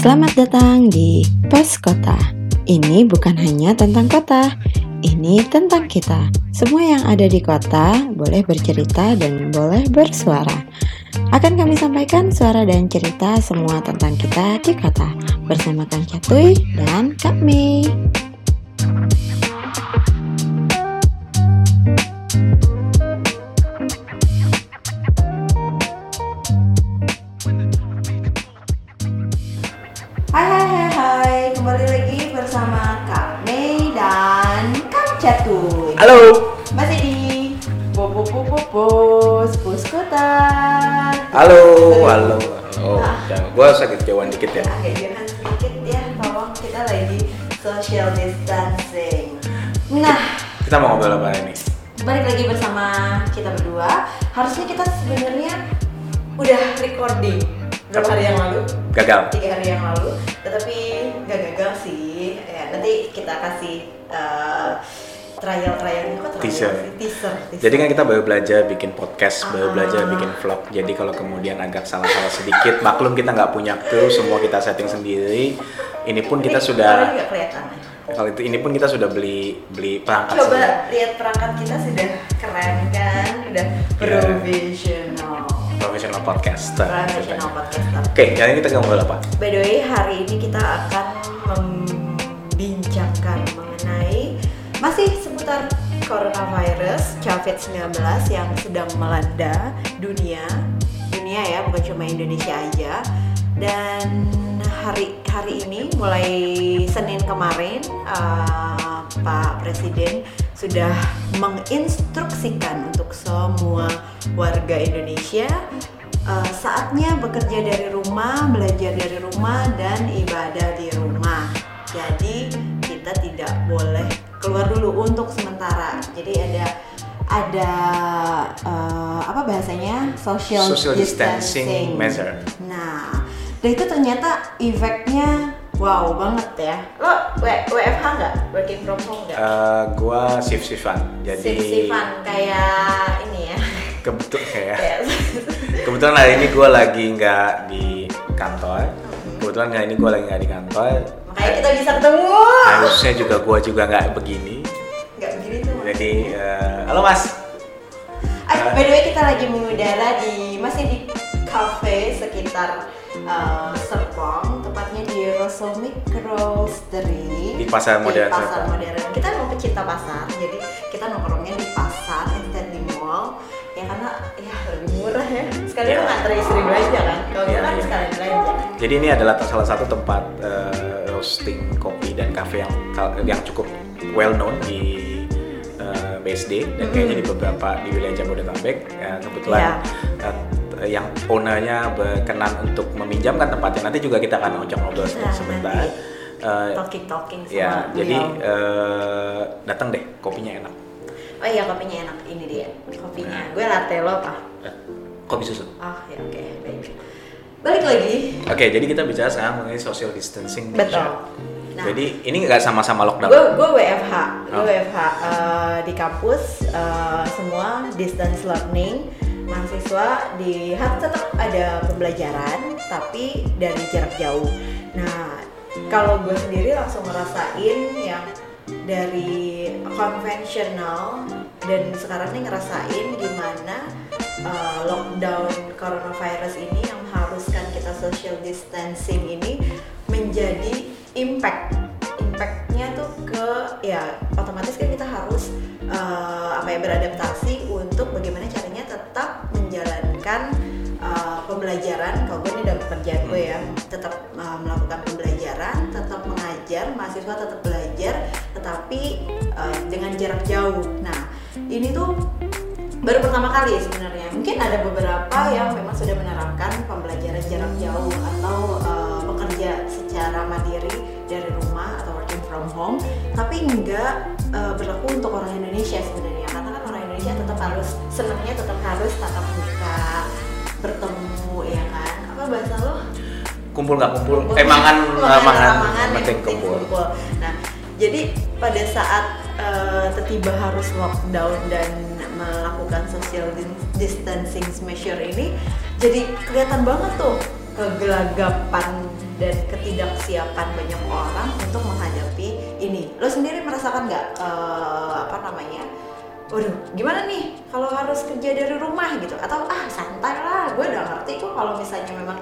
Selamat datang di Pos Kota. Ini bukan hanya tentang kota, ini tentang kita. Semua yang ada di kota boleh bercerita dan boleh bersuara. Akan kami sampaikan suara dan cerita semua tentang kita di kota bersama Kang Catuy dan Kak Mei. Kasih uh, trial trialnya kok trial Teaser. teaser, teaser. Jadi kan kita baru belajar bikin podcast, baru Ah. belajar bikin vlog. Jadi kalau kemudian agak salah-salah sedikit, maklum kita nggak punya crew, semua kita setting sendiri. Ini pun kita Ini sudah, nggak kelihatan kalau itu ini pun kita sudah beli beli perangkat coba sendiri. lihat perangkat kita sudah keren kan udah Iya. profesional podcaster. profesional podcaster Oke, kali ini kita ngobrol apa? by the way hari ini kita akan membincangkan mengenai masih seputar coronavirus COVID-19 yang sedang melanda dunia dunia ya bukan cuma Indonesia aja dan hari hari ini mulai Senin kemarin uh, Pak Presiden sudah menginstruksikan untuk semua warga Indonesia uh, saatnya bekerja dari rumah, belajar dari rumah dan ibadah di rumah. Jadi kita tidak boleh keluar dulu untuk sementara. Jadi ada ada uh, apa bahasanya social, Social distancing measure. Nah, dan itu ternyata efeknya wow banget ya. Lo WFH nggak? Working from home nggak? Eh, gua shift shiftan. Jadi Sip-sipan kayak ini ya. kebetul kayak Kayak Kebetulan hari ini gue lagi nggak di kantor. Kebetulan hari ini gue lagi nggak di kantor. Makanya kita bisa ketemu. Harusnya juga gue juga nggak begini. Nggak begini tuh. Jadi, eh, halo mas. Eh, by the way kita lagi mengudara di masih di cafe sekitar uh, Serpong, tepatnya di Rosomik Roastery Di pasar modern Di pasar Serpong. modern. Kita mau pecinta pasar, jadi kita nongkrongnya di pasar instead di mall. Ya karena ya lebih murah ya. Sekalian Ya. nggak istri belanja kan. Kalau Ya, kita kan ya. sekalian belanja. Jadi ini adalah salah satu tempat eh, roasting kopi dan kafe yang yang cukup well known di eh, BSD dan kayaknya di beberapa di wilayah Jabodetabek. Ya, kebetulan Iya. eh, yang ownernya berkenan untuk meminjamkan tempatnya. Nanti juga kita akan ngajak ngobrol Nah, sebentar. nanti. Eh, Talking talking sama Ya, jadi beliau. eh, datang deh, kopinya enak. Oh iya kopinya enak, ini dia kopinya. Gue latte lo apa? Eh, Kopi susu. Ah ya oke baik. Balik lagi. Oke, jadi kita bicara sekarang mengenai social distancing. Betul. measure. Nah. Jadi ini nggak sama-sama lockdown. Gue gue WFH, gue Oh. WFH eh, di kampus eh, semua distance learning mahasiswa di tetap ada pembelajaran tapi dari jarak jauh. Nah kalau gue sendiri langsung ngerasain yang dari konvensional dan sekarang nih ngerasain gimana uh, lockdown coronavirus ini yang mengharuskan kita social distancing ini menjadi impact. Impactnya tuh ke ya otomatis kan kita harus uh, apa ya beradaptasi untuk bagaimana caranya tetap menjalankan uh, pembelajaran. Kalau gue ini dalam pekerjaan gue ya tetap uh, melakukan pembelajaran tetap mengajar mahasiswa tetap belajar tetapi uh, dengan jarak jauh. Nah ini tuh baru pertama kali sebenarnya. Mungkin ada beberapa yang memang sudah menerapkan pembelajaran jarak jauh atau uh, bekerja secara mandiri dari rumah atau working from home tapi enggak uh, berlaku untuk orang Indonesia sebenarnya. Karena kan orang Indonesia tetap harus senangnya tetap harus tatap muka bertemu ya kan? Apa bahasa lo? Kumpul nggak kumpul, Kumpul. emangan, Mangan, penting kumpul. Nah, jadi pada saat eh, tiba harus lockdown dan melakukan social dis- distancing measure ini, jadi kelihatan banget tuh kegelagapan dan ketidaksiapan banyak orang untuk menghadapi ini. Lo sendiri merasakan nggak eh, apa namanya? Waduh, gimana nih kalau harus kerja dari rumah gitu? Atau ah santai lah, gue udah ngerti kok kalau misalnya memang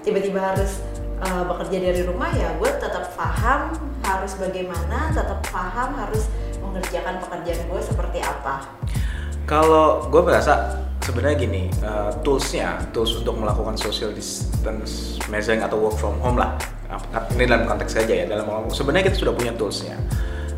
tiba-tiba harus eh, bekerja dari rumah ya gue tetap paham harus bagaimana, tetap paham harus mengerjakan pekerjaan gue seperti apa. Kalau gue merasa sebenarnya gini, uh, toolsnya, tools untuk melakukan social distance measuring atau work from home lah. Ini dalam konteks saja ya, dalam sebenarnya kita sudah punya toolsnya.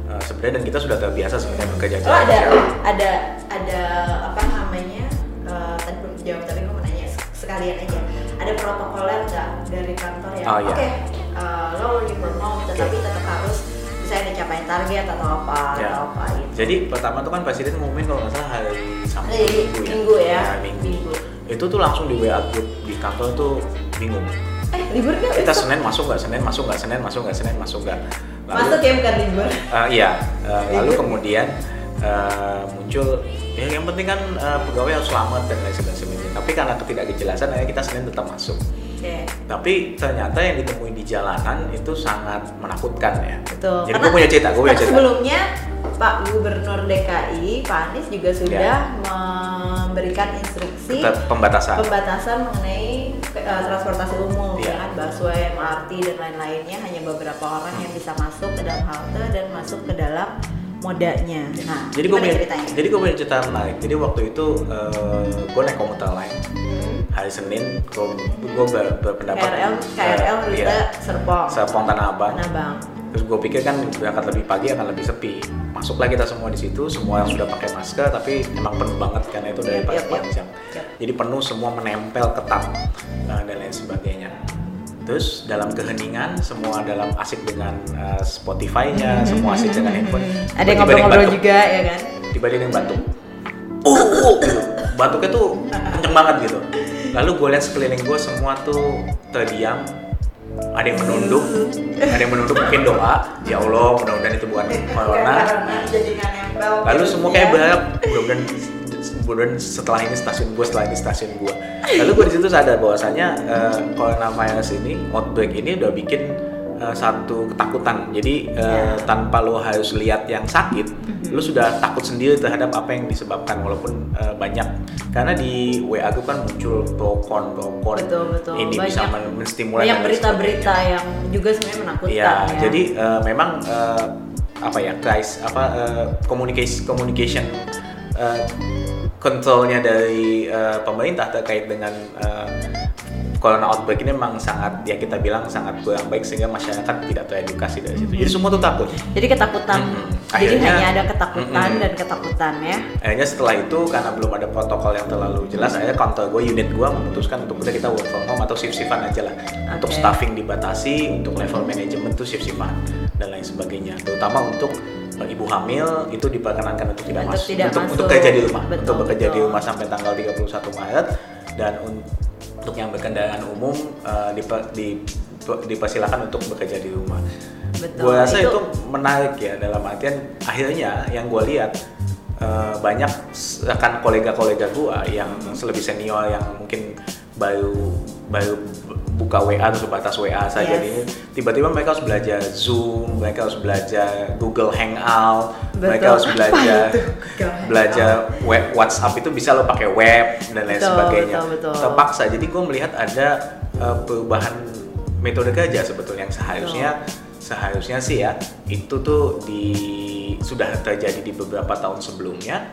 Uh, sebenarnya dan kita sudah terbiasa sebenarnya bekerja Oh ada jauh. ada ada apa namanya? eh, tadi belum jawab tapi gue mau nanya sekalian aja. Ada protokoler nggak dari kantor yang Oh, iya. oke eh, lo working from home tetapi tetap harus misalnya dicapain target atau apa Ya. atau apa gitu. Jadi pertama tuh kan presiden ngumumin kalau nggak salah hari Sabtu Hari Minggu ya. Minggu ya. minggu. Minggu. Itu tuh langsung di WA grup di kantor tuh bingung. Eh libur nggak? Kita besok? Senin masuk nggak, Senin masuk nggak, Senin masuk nggak, Senin masuk nggak. Masuk ya bukan libur. Uh, iya, uh, lalu kemudian uh, muncul ya yang penting kan uh, pegawai harus selamat dan lain sebagainya. Tapi karena ketidakjelasan akhirnya kita Senin tetap masuk. Oke. Tapi ternyata yang ditemuin di jalanan itu sangat menakutkan ya. Betul. Jadi gue punya cerita, gue punya cerita. sebelumnya Pak Gubernur DKI, Pak Anies juga sudah Ya. memberikan instruksi Tetap pembatasan. pembatasan mengenai eh, transportasi umum, Iya. ya kan, busway, MRT dan lain-lainnya hanya beberapa orang yang bisa masuk ke dalam halte dan masuk ke dalam modanya. Nah, jadi gue punya, ceritanya? jadi gue punya cerita menarik. Jadi waktu itu gue naik komuter lain Hmm. Hari Senin, gue gue ber, berpendapat KRL, KRL eh, rute iya, Serpong, Serpong Tanah Abang. Tanah Abang. Terus gue pikir kan berangkat lebih pagi akan lebih sepi. Masuklah kita semua di situ, semua yang sudah pakai masker, tapi emang penuh banget karena itu dari pas. Yap. Jadi penuh semua menempel ketat uh, dan lain sebagainya. Terus dalam keheningan, semua dalam asik dengan uh, Spotify-nya, semua asik dengan handphone. Ada yang ngobrol-ngobrol juga ya kan? Tiba-tiba yang batuk. Oh, oh, gitu. batuknya tuh kenceng banget gitu. Lalu gue lihat sekeliling gue semua tuh terdiam. Ada yang menunduk, ada yang menunduk mungkin doa, ya Allah mudah-mudahan itu bukan corona. Nggak nempel. Lalu semua kayak Ya. berharap mudah-mudahan mudah-mudahan setelah ini stasiun gue, setelah ini stasiun gue. Lalu gue di situ sadar bahwasanya eh, coronavirus ini, outbreak ini udah bikin eh, satu ketakutan. Jadi Ya. tanpa lo harus lihat yang sakit, Mhm. lo sudah takut sendiri terhadap apa yang disebabkan walaupun eh, banyak. Karena di WA gue kan muncul pro kon pro kon. Betul, betul. Ini Banyak- bisa men- menstimulasi banyak berita-berita yang juga sebenarnya menakutkan Iya, ya. jadi eh, memang eh, apa ya, guys, apa eh, communication communication eh, kontrolnya dari eh, pemerintah terkait dengan eh, corona outbreak ini memang sangat ya kita bilang sangat kurang baik sehingga masyarakat tidak teredukasi dari situ. Jadi semua tuh takut. jadi ketakutan. Jadi Akhirnya- hanya ada ketakutan Mm-mm. dan ketakutan ya. Akhirnya setelah itu karena belum ada protokol yang terlalu jelas, akhirnya kantor gue, unit gue memutuskan untuk udah kita work from home atau shift shiftan aja lah. Untuk Oke. staffing dibatasi, untuk level manajemen tuh shift shiftan dan lain sebagainya. Terutama untuk ibu hamil itu diperkenankan untuk tidak Untuk masuk, tidak untuk, masuk. untuk kerja di rumah, Betul, untuk bekerja di betul. rumah sampai tanggal 31 Maret dan un- untuk yang berkendaraan umum diper- di- dipersilakan untuk bekerja di rumah. Betul. Gue rasa itu, Itu- menarik ya dalam artian akhirnya yang gue lihat eh, banyak rekan kolega-kolega gue yang lebih senior yang mungkin baru baru buka WA atau sebatas WA saja Yes. ini tiba-tiba mereka harus belajar Zoom, mereka harus belajar Google Hangout, mereka Betul. harus Apa belajar belajar web WhatsApp itu bisa lo pakai web dan lain Betul, sebagainya. betul, betul. Terpaksa. Jadi gue melihat ada eh, perubahan metode kerja sebetulnya yang seharusnya seharusnya sih ya itu tuh di sudah terjadi di beberapa tahun sebelumnya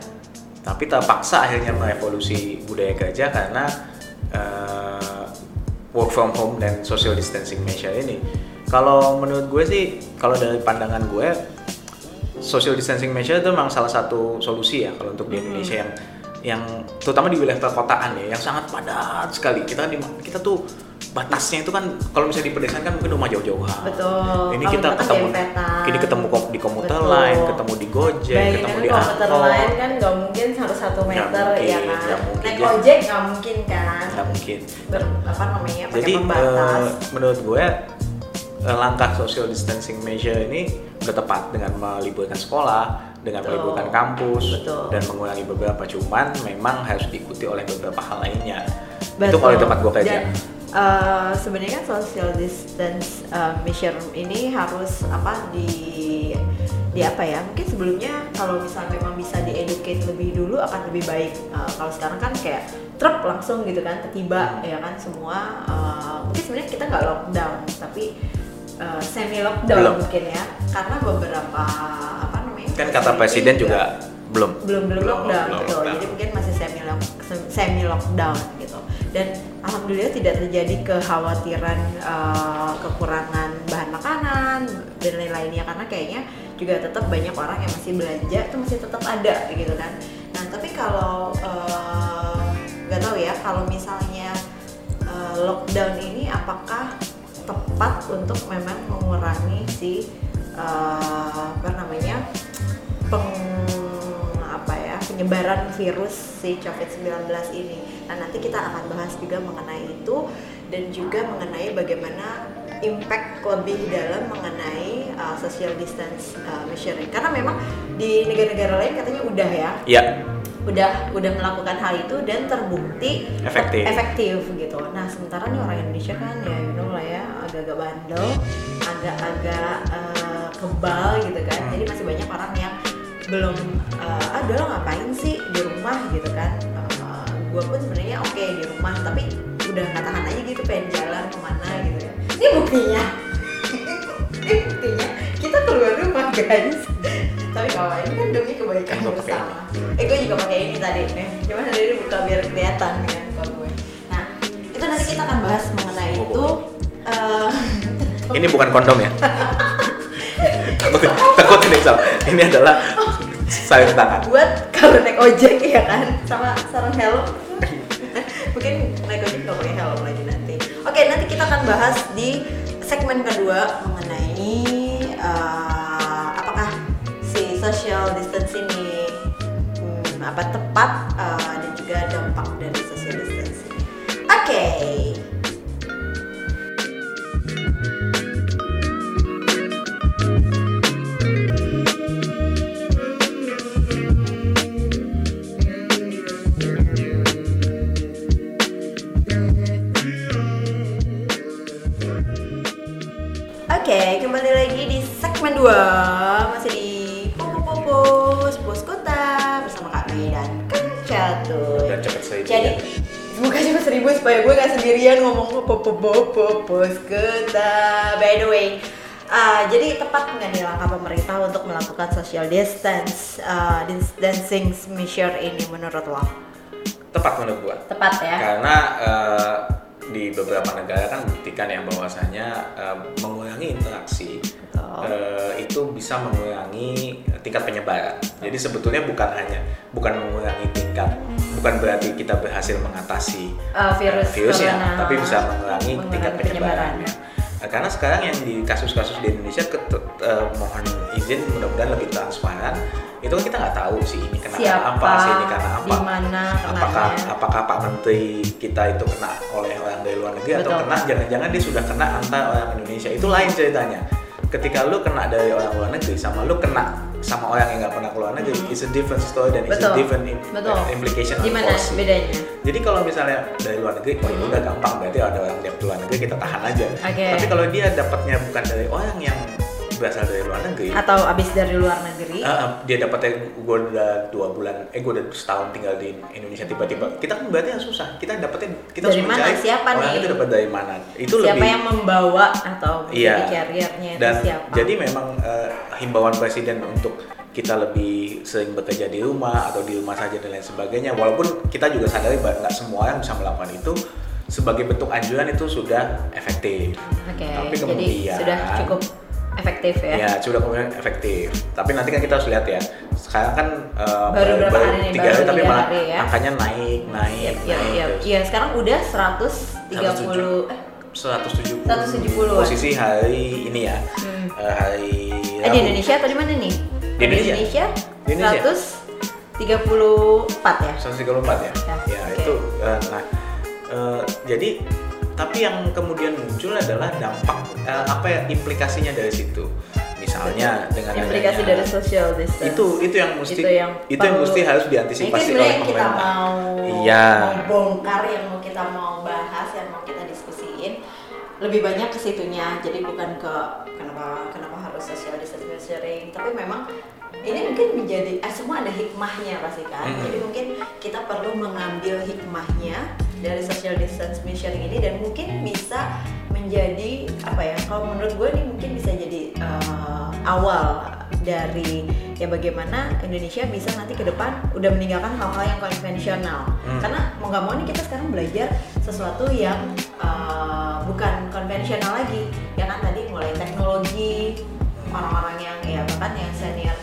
tapi terpaksa akhirnya merevolusi budaya kerja karena eh, work from home dan social distancing measure ini kalau menurut gue sih kalau dari pandangan gue social distancing measure itu memang salah satu solusi ya kalau untuk di Indonesia yang yang terutama di wilayah perkotaan ya yang sangat padat sekali kita di kita tuh batasnya itu kan kalau misalnya di pedesaan kan mungkin rumah jauh-jauhan Betul. ini Kalau kita ketemu ini ketemu di komuter Betul. lain ketemu di gojek Bayangin ketemu kan di komuter lain kan nggak mungkin satu Nggak meter mungkin, ya kan. Naik Ya. ojek nggak mungkin kan. nggak mungkin Ber, apa namanya Jadi pembatas. eh, menurut gue eh, langkah social distancing measure ini udah tepat dengan meliburkan sekolah, dengan Betul. meliburkan kampus Betul. dan mengurangi beberapa cuman memang harus diikuti oleh beberapa hal lainnya. Itu Betul. kalau di tempat gue kerja. Dan uh, sebenarnya kan social distance uh, measure ini harus apa di di apa ya mungkin sebelumnya kalau misalnya memang bisa dieducate lebih dulu akan lebih baik uh, kalau sekarang kan kayak truk langsung gitu kan tiba ya kan semua uh, mungkin sebenarnya kita nggak lockdown tapi uh, semi lockdown Belum. mungkin ya karena beberapa apa namanya Kan kata presiden juga belum. belum belum lockdown belum betul lockdown. jadi mungkin masih semi lock, semi lockdown gitu dan alhamdulillah tidak terjadi kekhawatiran uh, kekurangan bahan makanan dan lain-lainnya karena kayaknya juga tetap banyak orang yang masih belanja itu masih tetap ada gitu kan nah tapi kalau uh, nggak tahu ya kalau misalnya uh, lockdown ini apakah tepat untuk memang mengurangi si uh, apa namanya peng apa ya penyebaran virus si COVID-19 ini. Nah nanti kita akan bahas juga mengenai itu dan juga mengenai bagaimana impact lebih dalam mengenai uh, social distance uh, measuring. Karena memang di negara-negara lain katanya udah ya, Iya. Udah udah melakukan hal itu dan terbukti Efektif. efektif gitu. Nah sementara nih orang Indonesia kan ya you know lah ya agak-agak bandel, agak-agak uh, kebal gitu kan. Jadi masih banyak orang yang belum uh, ah udah lo ngapain sih di rumah gitu kan. gue pun sebenarnya oke di rumah tapi udah nggak tahan aja gitu pengen jalan ke mana gitu ya. Ini buktinya. Ini buktinya kita keluar rumah guys. Tapi kalau ini kan demi kebaikan Kan gua pakai bersama. Eh gue juga pakai ini tadi nih. Cuman tadi ini buka biar kelihatan kan kalau gue. Nah itu nanti kita akan bahas mengenai Oh, itu. eh, Ini bukan kondom ya. takut takut ini salah. Ini adalah sarung tangan. buat kalau naik ojek ya kan sama sarung helm mungkin naik ojek nggak pakai helm lagi nanti oke nanti kita akan bahas di segmen kedua mengenai eh, si social distance ini hmm, apa tepat eh, dan juga dampak dari social distance ini oke. Oke, kembali lagi di segmen 2 Catur Dan cepet seribu. Jadi, semoga cepet seribu supaya gue gak sendirian ngomong Popo Popo Pos Kota By the way, ah, jadi tepat nggak nih langkah pemerintah untuk melakukan social distance uh, distancing measure ini menurut lo? Tepat menurut gua. Tepat ya? Karena eh, di beberapa negara kan buktikan ya bahwasanya eh, mengurangi interaksi Eh, itu bisa mengurangi tingkat penyebaran. Jadi sebetulnya bukan hanya bukan mengurangi tingkat, bukan berarti kita berhasil mengatasi Uh, virus eh, virusnya, corona. tapi bisa mengurangi, Mengurangi tingkat penyebaran. penyebarannya. Eh, karena sekarang yang di kasus-kasus di Indonesia eh, mohon izin mudah-mudahan lebih transparan. Itu kan kita nggak tahu sih ini kena Siapa, apa, sih ini karena apa. di mana apakah kenanya. apakah Pak Menteri kita itu kena oleh orang dari luar negeri atau Betul. kena jangan-jangan dia sudah kena antar orang Indonesia itu lain ceritanya ketika lu kena dari orang luar negeri sama lu kena sama orang yang nggak pernah keluar negeri it's a different story dan it's a different im- Betul. implication on Gimana policy. bedanya? jadi kalau misalnya dari luar negeri oh ya udah gampang berarti ada orang dari luar negeri kita tahan aja Oke. tapi kalau dia dapatnya bukan dari orang yang berasal dari luar negeri Atau abis dari luar negeri? Ah, dia dapatnya gue udah dua bulan, eh gue udah setahun tinggal di Indonesia tiba-tiba kita kan berarti yang susah. Kita dapetnya kita Dari mana? Siapa orang nih? itu dapat dari mana. Itu siapa lebih yang membawa atau Iya. itu dan siapa? jadi memang eh, himbauan presiden untuk kita lebih sering bekerja di rumah atau di rumah saja dan lain sebagainya. Walaupun kita juga sadari nggak semua orang bisa melakukan itu sebagai bentuk anjuran itu sudah efektif. Oke, Tapi jadi kemudian sudah cukup efektif ya. Ya, sudah kemudian efektif. Tapi nanti kan kita harus lihat ya. Sekarang kan eh, Baru berapa hari nih? Tiga hari, tapi malah hari ya. angkanya naik, naik, Iya, iya, naik iya. Iya, sekarang udah 130 eh 170 170-an. posisi hari ini ya. Hmm. Eh, hari Eh, di Indonesia atau di mana nih? Di Indonesia. Di Indonesia. 134 ya. 134 ya. Ya, Ya, oke. itu eh, nah eh, jadi tapi yang kemudian muncul adalah dampak eh, apa ya implikasinya dari situ. Misalnya dengan implikasi adanya- dari social distance. itu itu yang mesti Itu yang itu yang mesti harus diantisipasi oleh yang kita pemerintah. mau Iya. bongkar yang mau kita mau bahas yang mau kita diskusikan lebih banyak ke situnya jadi bukan ke kenapa kenapa harus social distancing tapi memang ini mungkin menjadi eh, semua ada hikmahnya pasti kan Mhm. jadi mungkin kita perlu mengambil hikmahnya dari social distance measuring ini dan mungkin bisa menjadi apa ya kalau menurut gue ini mungkin bisa jadi eh, awal dari ya bagaimana Indonesia bisa nanti ke depan udah meninggalkan hal-hal yang konvensional Hmm. karena mau nggak mau nih kita sekarang belajar sesuatu yang eh, bukan konvensional lagi ya kan tadi mulai teknologi orang-orang yang ya bahkan yang senior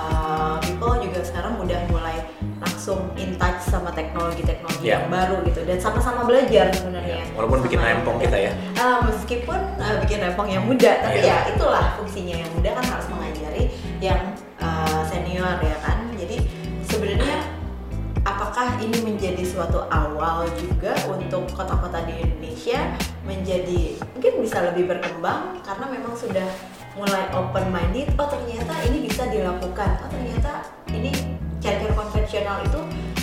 uh, people juga sekarang udah mulai langsung in touch sama teknologi-teknologi Ya. yang baru gitu dan sama-sama belajar sebenarnya. Ya, walaupun bikin rempong kita ya. Ah, meskipun uh, bikin rempong yang muda, tapi Iya. ya itulah fungsinya yang muda kan harus mengajari yang uh, senior ya kan. Jadi sebenarnya apakah ini menjadi suatu awal juga untuk kota-kota di Indonesia menjadi mungkin bisa lebih berkembang karena memang sudah mulai open minded oh ternyata ini bisa dilakukan. Oh ternyata ini cara-cara konvensional itu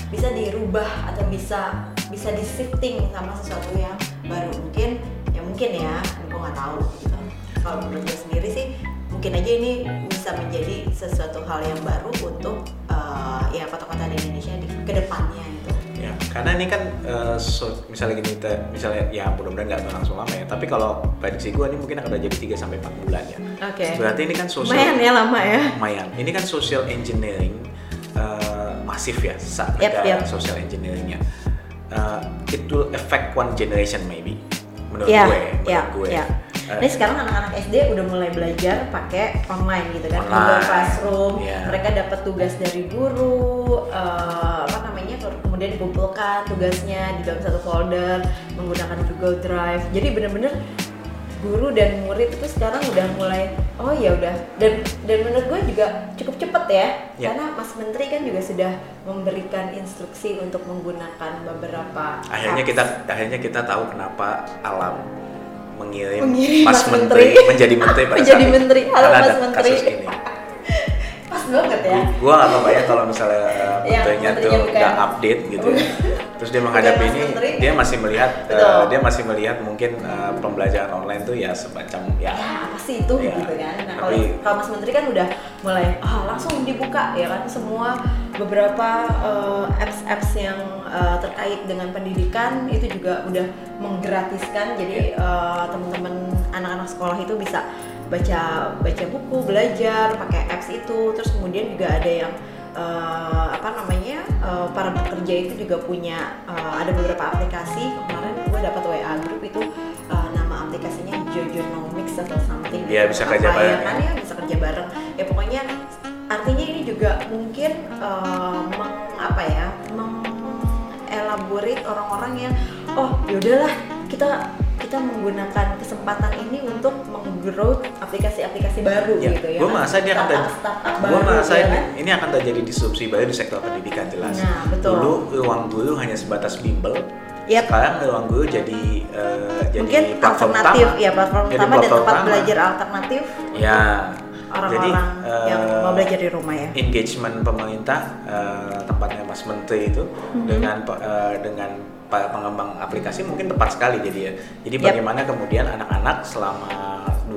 bisa dirubah atau bisa bisa di shifting sama sesuatu yang baru. Mungkin ya mungkin ya gue nggak tahu gitu. Kalau menurut gue sendiri sih mungkin aja ini bisa menjadi sesuatu hal yang baru untuk uh, ya kota-kota di Indonesia di ke depannya gitu karena ini kan eh, so- misalnya gini kita misalnya ya mudah-mudahan nggak berlangsung lama ya. Tapi kalau prediksi gue ini mungkin akan terjadi 3 sampai 4 bulan ya. oke Berarti ini kan social lumayan ya lama ya lumayan. Ini kan social engineering eh, masif ya, saat Yap, ada yap. social engineeringnya. Eh, it will affect one generation maybe. Menurut Iya, gue, menurut iya, gue. iya. Eh, Ini sekarang anak-anak SD udah mulai belajar pakai online gitu kan, Online, Google Classroom. iya. Mereka dapat tugas dari guru, eh, namanya, kemudian dikumpulkan tugasnya di dalam satu folder menggunakan Google Drive. Jadi bener-bener guru dan murid itu sekarang udah mulai oh ya udah dan dan menurut gue juga cukup cepet ya Ya. karena Mas Menteri kan juga sudah memberikan instruksi untuk menggunakan beberapa akhirnya apps. kita akhirnya kita tahu kenapa alam mengirim, Mengirim Mas, Mas Menteri, Menteri. menjadi menteri pada Menjadi saat menteri. Halo, Karena Mas ada Menteri. kasus ini. Pas banget ya. Gua nggak tahu ya kalau misalnya uh, Yang menterinya tuh nggak update gitu ya. Terus dia menghadapi Mas ini, Menteri. dia masih melihat, uh, dia masih melihat mungkin uh, pembelajaran online tuh ya semacam ya. ya apa sih itu Ya, gitu kan. Nah kalau tapi- kalau Mas Menteri kan udah mulai ah langsung dibuka ya kan semua beberapa eh, apps-apps yang eh, terkait dengan pendidikan itu juga udah menggratiskan. Jadi eh, teman-teman anak-anak sekolah itu bisa baca baca buku belajar pakai apps itu terus kemudian juga ada yang eh, apa namanya eh, para pekerja itu juga punya eh, ada beberapa aplikasi kemarin gue dapat WA group itu eh, nama aplikasinya Jojonomics atau something gitu. bisa kerja Apa bareng ya kan ya. ya bisa kerja bareng ya pokoknya artinya ini juga mungkin eh, meng, apa ya mengelaborate orang-orang yang oh yaudahlah kita kita menggunakan kesempatan ini untuk menggrow aplikasi-aplikasi baru Ya, gitu ya gue merasa dia akan gue merasa ya ini, kan? ini akan terjadi disrupsi baru di sektor pendidikan jelas. Nah, betul. Dulu ruang guru hanya sebatas bimbel, Yap. sekarang ruang guru jadi uh, jadi mungkin platform alternatif utama. ya platform Jadi utama dan tempat utama. belajar alternatif Ya. Jadi orang-orang yang eh, mau belajar di rumah ya engagement pemerintah eh, tempatnya Mas Menteri itu Mhm. dengan eh, dengan para pengembang aplikasi mungkin tepat sekali jadi ya. Jadi Yap. bagaimana kemudian anak-anak selama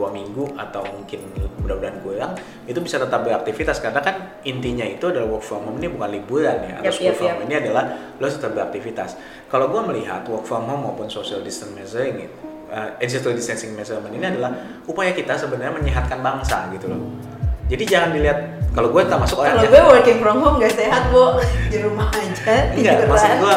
dua minggu atau mungkin mudah-mudahan kurang itu bisa tetap beraktivitas karena kan intinya itu adalah work from home ini bukan liburan ya atau Yap, school yap, from home ini adalah lo tetap beraktivitas. Kalau gue melihat work from home maupun social distance measuring uh, social distancing measurement ini adalah upaya kita sebenarnya menyehatkan bangsa gitu loh. Jadi jangan dilihat kalau gue termasuk orang kalau gue working from home gak sehat bu di rumah aja enggak maksud gue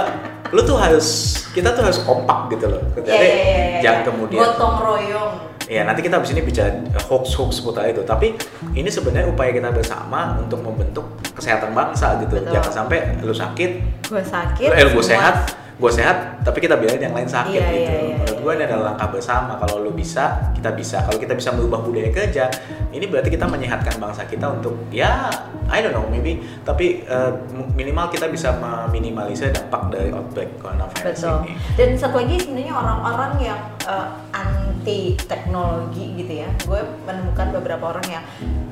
lu tuh harus kita tuh harus kompak gitu loh. Jadi Iya, iya, iya, iya. jangan kemudian gotong royong Ya nanti kita abis ini bicara hoax hoax seputar itu. Tapi ini sebenarnya upaya kita bersama untuk membentuk kesehatan bangsa gitu. Betul. Jangan sampai lu sakit, gue sakit eh gue semua- sehat, gue sehat, tapi kita biarin yang lain sakit Iya, gitu. iya, iya, Menurut gue ini adalah langkah bersama. Kalau lu bisa, kita bisa. Kalau kita bisa merubah budaya kerja, ini berarti kita menyehatkan bangsa kita untuk ya, I don't know, maybe. Tapi eh, minimal kita bisa meminimalisir dampak dari outbreak coronavirus betul ini. dan satu lagi sebenarnya orang-orang yang eh, anti teknologi gitu ya gue menemukan beberapa orang yang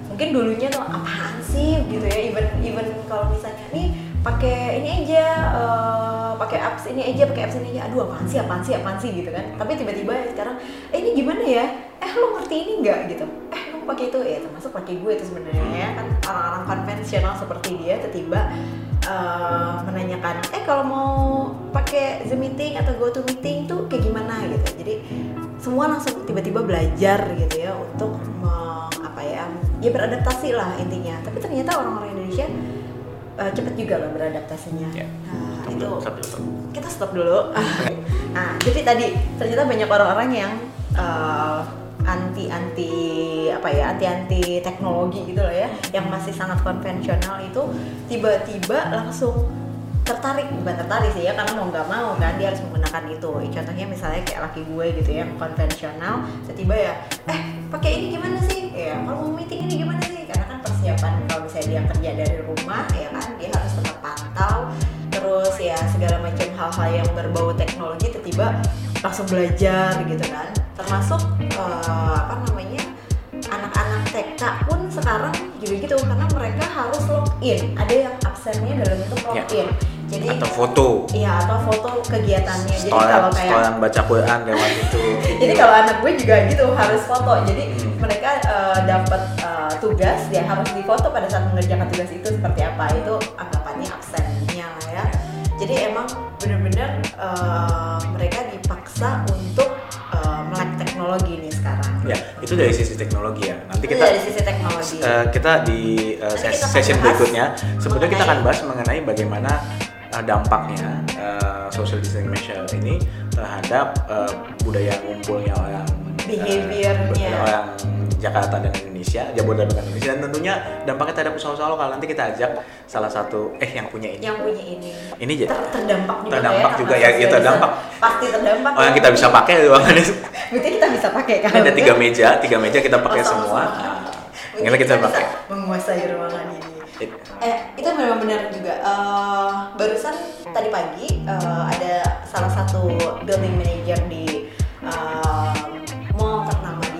mungkin dulunya tuh apaan sih gitu ya even even kalau misalnya nih pakai ini aja uh, pakai apps ini aja pakai apps ini aja. Aduh apaan sih apaan sih apaan sih gitu kan. Tapi tiba-tiba sekarang eh ini gimana ya? Eh lo ngerti ini nggak? Gitu. Eh lo pakai itu. Ya termasuk pakai gue itu sebenarnya ya. Kan orang-orang konvensional seperti dia tiba-tiba uh, menanyakan eh kalau mau pakai Zoom meeting atau go to meeting tuh kayak gimana? Gitu. Jadi semua langsung tiba-tiba belajar gitu ya untuk apa ya ya beradaptasi lah intinya. Tapi ternyata orang-orang Indonesia uh, cepet juga lah beradaptasinya. Yeah. Nah, stop itu dulu, stop dulu. kita stop dulu. nah, jadi tadi ternyata banyak orang-orang yang uh, anti anti apa ya anti anti teknologi gitu loh ya yang masih sangat konvensional itu tiba-tiba langsung tertarik bukan tertarik sih ya karena mau nggak mau kan dia harus menggunakan itu contohnya misalnya kayak laki gue gitu ya yang konvensional tiba-tiba ya eh pakai ini gimana sih ya kalau mau meeting ini gimana sih karena persiapan kalau misalnya dia kerja dari rumah ya kan? Dia harus tetap pantau. Terus ya segala macam hal-hal yang berbau teknologi tiba-tiba langsung belajar gitu kan. Termasuk uh, apa namanya anak-anak TK pun sekarang juga gitu karena mereka harus login. Ada yang absennya dalam bentuk ya. login. Ya. jadi atau foto. Iya atau foto kegiatannya. Jadi kalau kayak yang baca Quran lewat itu jadi kalau anak gue juga gitu harus foto. Jadi hmm. mereka uh, dapat uh, tugas dia harus difoto pada saat mengerjakan tugas itu seperti apa itu anggapannya absennya lah ya jadi emang benar-benar uh, mereka dipaksa untuk uh, melek teknologi nih sekarang. Ya, itu dari sisi teknologi ya. Nanti kita dari sisi teknologi. Uh, kita di uh, kita session berikutnya sebenarnya kita akan bahas mengenai bagaimana uh, dampaknya uh, social distancing measure ini terhadap uh, budaya ngumpulnya orang behaviornya uh, orang Jakarta dan Indonesia, Jabodetabek dan Indonesia dan tentunya dampaknya terhadap usaha-usaha lokal. Nanti kita ajak salah satu eh yang punya ini. Yang punya ini. Ini Ter terdampak juga terdampak ya, juga ya, ya terdampak. Pasti terdampak. Oh, yang kita bisa pakai ruangan itu. Berarti kita bisa pakai kan? Ada tiga meja, tiga meja kita pakai semua. Nah, kita, kita pakai. Menguasai ruangan ini. Eh, itu benar-benar juga. Uh, barusan tadi pagi uh, ada salah satu building manager di uh, mall ternama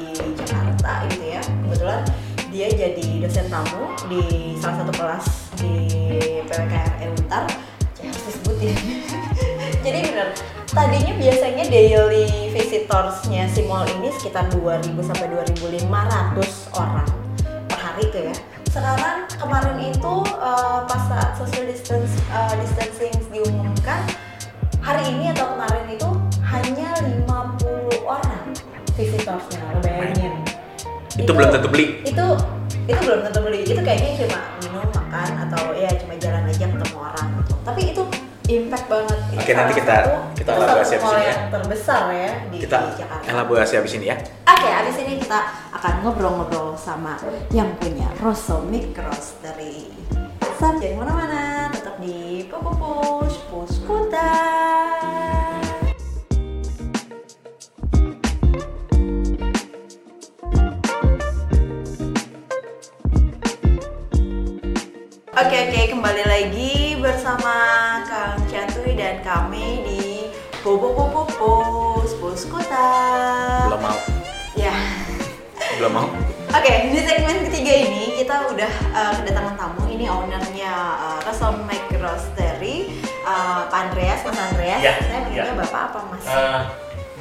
Kebetulan dia jadi dosen tamu di salah satu kelas di PWKR Untar. Ya, harus disebutin. jadi benar tadinya biasanya daily visitorsnya si mall ini sekitar 2000 sampai 2500 orang per hari tuh ya sekarang kemarin itu uh, pas saat social distance uh, distancing diumumkan hari ini atau kemarin itu hanya 50 orang visitorsnya lo bayangin itu, itu belum tentu beli itu itu belum tentu beli itu kayaknya cuma minum makan atau ya cuma jalan aja ketemu orang tapi itu impact banget. Oke okay, nanti kita kita elaborasi abis ini ya. Terbesar ya di, kita di Jakarta. elaborasi abis ini ya. Oke, okay, abis ini kita akan ngobrol-ngobrol sama yang punya Rosso Micros dari Sam. Jadi mana-mana, tetap di Push Push Kuta. Oke okay, oke okay, kembali lagi bersama Kang Cantuy dan kami di Bobo Bobo Pos Pos Kota. Belum mau. Ya. Belum mau. Oke, okay, di segmen ketiga ini kita udah uh, kedatangan tamu. Ini ownernya uh, Resom Make Roastery, uh, Pak Andreas, Mas Andreas. Ya, Saya panggilnya ya. Bapak apa Mas? Uh,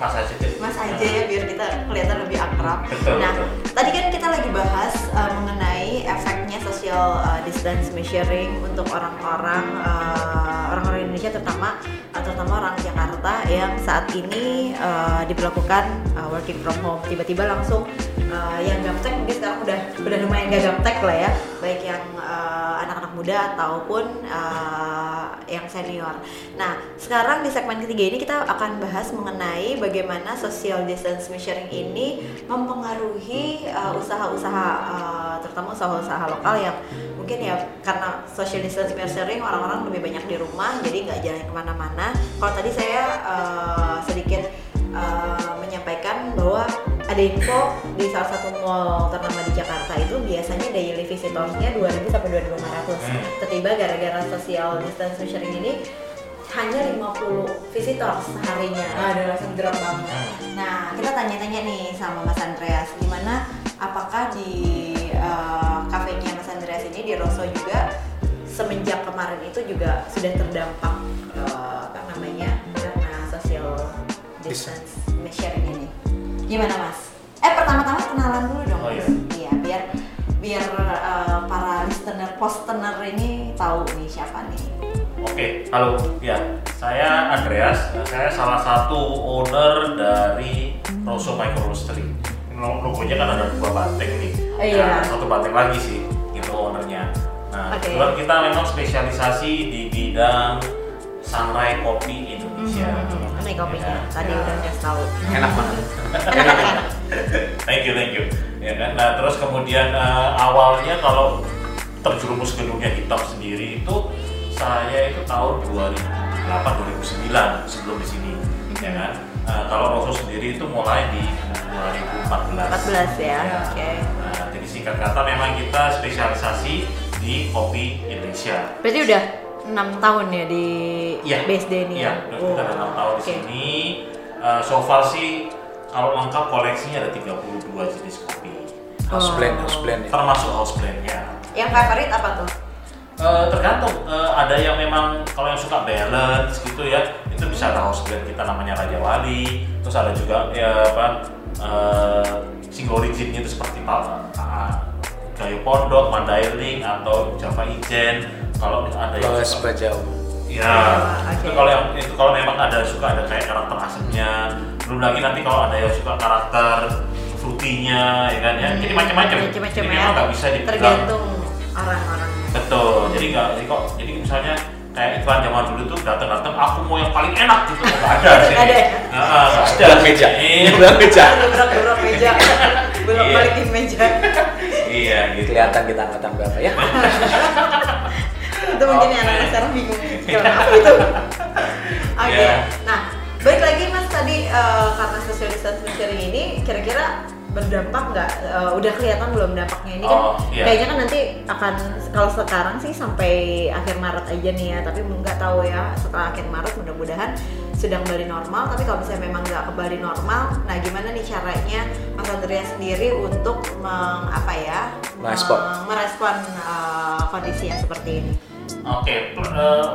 Mas aja deh. Mas aja ya biar kita kelihatan lebih akrab. Betul, nah, betul. tadi kan kita lagi bahas uh, mengenai efeknya social uh, distance measuring untuk orang-orang uh, orang-orang Indonesia terutama uh, terutama orang Jakarta yang saat ini uh, diberlakukan uh, working from home. Tiba-tiba langsung uh, yang gaptek mungkin sekarang udah udah lumayan gak gaptek lah ya, baik yang uh, anak-anak muda ataupun uh, yang senior. Nah, sekarang di segmen ketiga ini kita akan bahas mengenai bagaimana social distance measuring ini mempengaruhi uh, usaha-usaha uh, terutama usaha-usaha lokal yang mungkin ya karena social distance measuring orang-orang lebih banyak di rumah jadi nggak jalan ke mana-mana. Kalau tadi saya uh, sedikit uh, menyampaikan bahwa ada info di salah satu mall ternama di Jakarta itu biasanya daily visitornya 2000 sampai 2500. Hmm. Tiba gara-gara social distance measuring ini hanya 50 visitor seharinya. Nah, ada langsung drop banget. Nah, kita tanya-tanya nih sama Mas Andreas, gimana apakah di uh, kafenya Mas Andreas ini di Rosso juga semenjak kemarin itu juga sudah terdampak eh, apa namanya karena social distance sharing ini. Gimana mas? Eh pertama-tama kenalan dulu dong. Oh, iya. Iya biar biar eh, para listener postener ini tahu nih siapa nih. Oke, halo. Ya, saya Andreas. Saya salah satu owner dari Rosso Micro Roastery. Logonya kan ada dua banteng nih. Oh, iya. Nah, satu banteng lagi sih, itu ownernya. Nah, Oke. kebetulan kita memang spesialisasi di bidang sangrai kopi Indonesia. Hmm, ini kopinya. Ya, Tadi ya. udah kasih tahu. Enak banget. Thank you thank you ya kan nah terus kemudian eh, awalnya kalau terjerumus ke dunia hitam sendiri itu saya itu tahun 2008 2009 sebelum di sini ya kan Nah, kalau Rosso sendiri itu mulai di 2014 14 ya. Oke. nah, jadi singkat kata memang kita spesialisasi di kopi Indonesia Berarti udah enam tahun ya di Iya. BSD ini Iya, ya. udah kita udah enam tahun di oke. sini. Eh, so far sih kalau lengkap koleksinya ada 32 jenis kopi. House Oh. blend, house blend ya. Termasuk house blendnya. Yang favorit apa tuh? Eh, tergantung Eh, ada yang memang kalau yang suka balance gitu ya itu bisa ada house blend kita namanya Raja Wali terus ada juga ya apa eh, single originnya itu seperti ah, Gayo Pondok, Mandailing atau Java Ijen kalau ada yang Loes suka Bajau. Ya, Ah, itu oke. kalau yang itu kalau memang ada suka ada kayak karakter asemnya, belum lagi nanti kalau ada yang suka karakter fruitynya, ya kan ya, jadi macam-macam. Jadi ya. memang nggak bisa dipegang. Tergantung orang-orang. Betul. Jadi nggak, jadi kok, jadi misalnya kayak iklan zaman dulu tuh datang-datang, aku mau yang paling enak gitu, nggak ada sih. Ada ya? Nggak ada. Belang meja. Iya, Belang meja. Gebrak-gebrak meja. Belum Iya. balikin meja. iya gitu. Kelihatan kita angkatan berapa ya? itu mungkin Oke. yang anak sekarang bingung itu. Oke. Ya. Nah, balik lagi Mas tadi eh, karena social distancing sharing ini kira-kira berdampak nggak? Eh, udah kelihatan belum dampaknya ini kan? Oh, iya. Kayaknya kan nanti akan kalau sekarang sih sampai akhir Maret aja nih ya, tapi nggak tahu ya setelah akhir Maret mudah-mudahan sudah kembali normal. Tapi kalau misalnya memang nggak kembali normal, nah gimana nih caranya Mas Andrea sendiri untuk meng, apa ya? Merespon. meng- merespon eh, kondisi yang seperti ini. Oke, per- eh,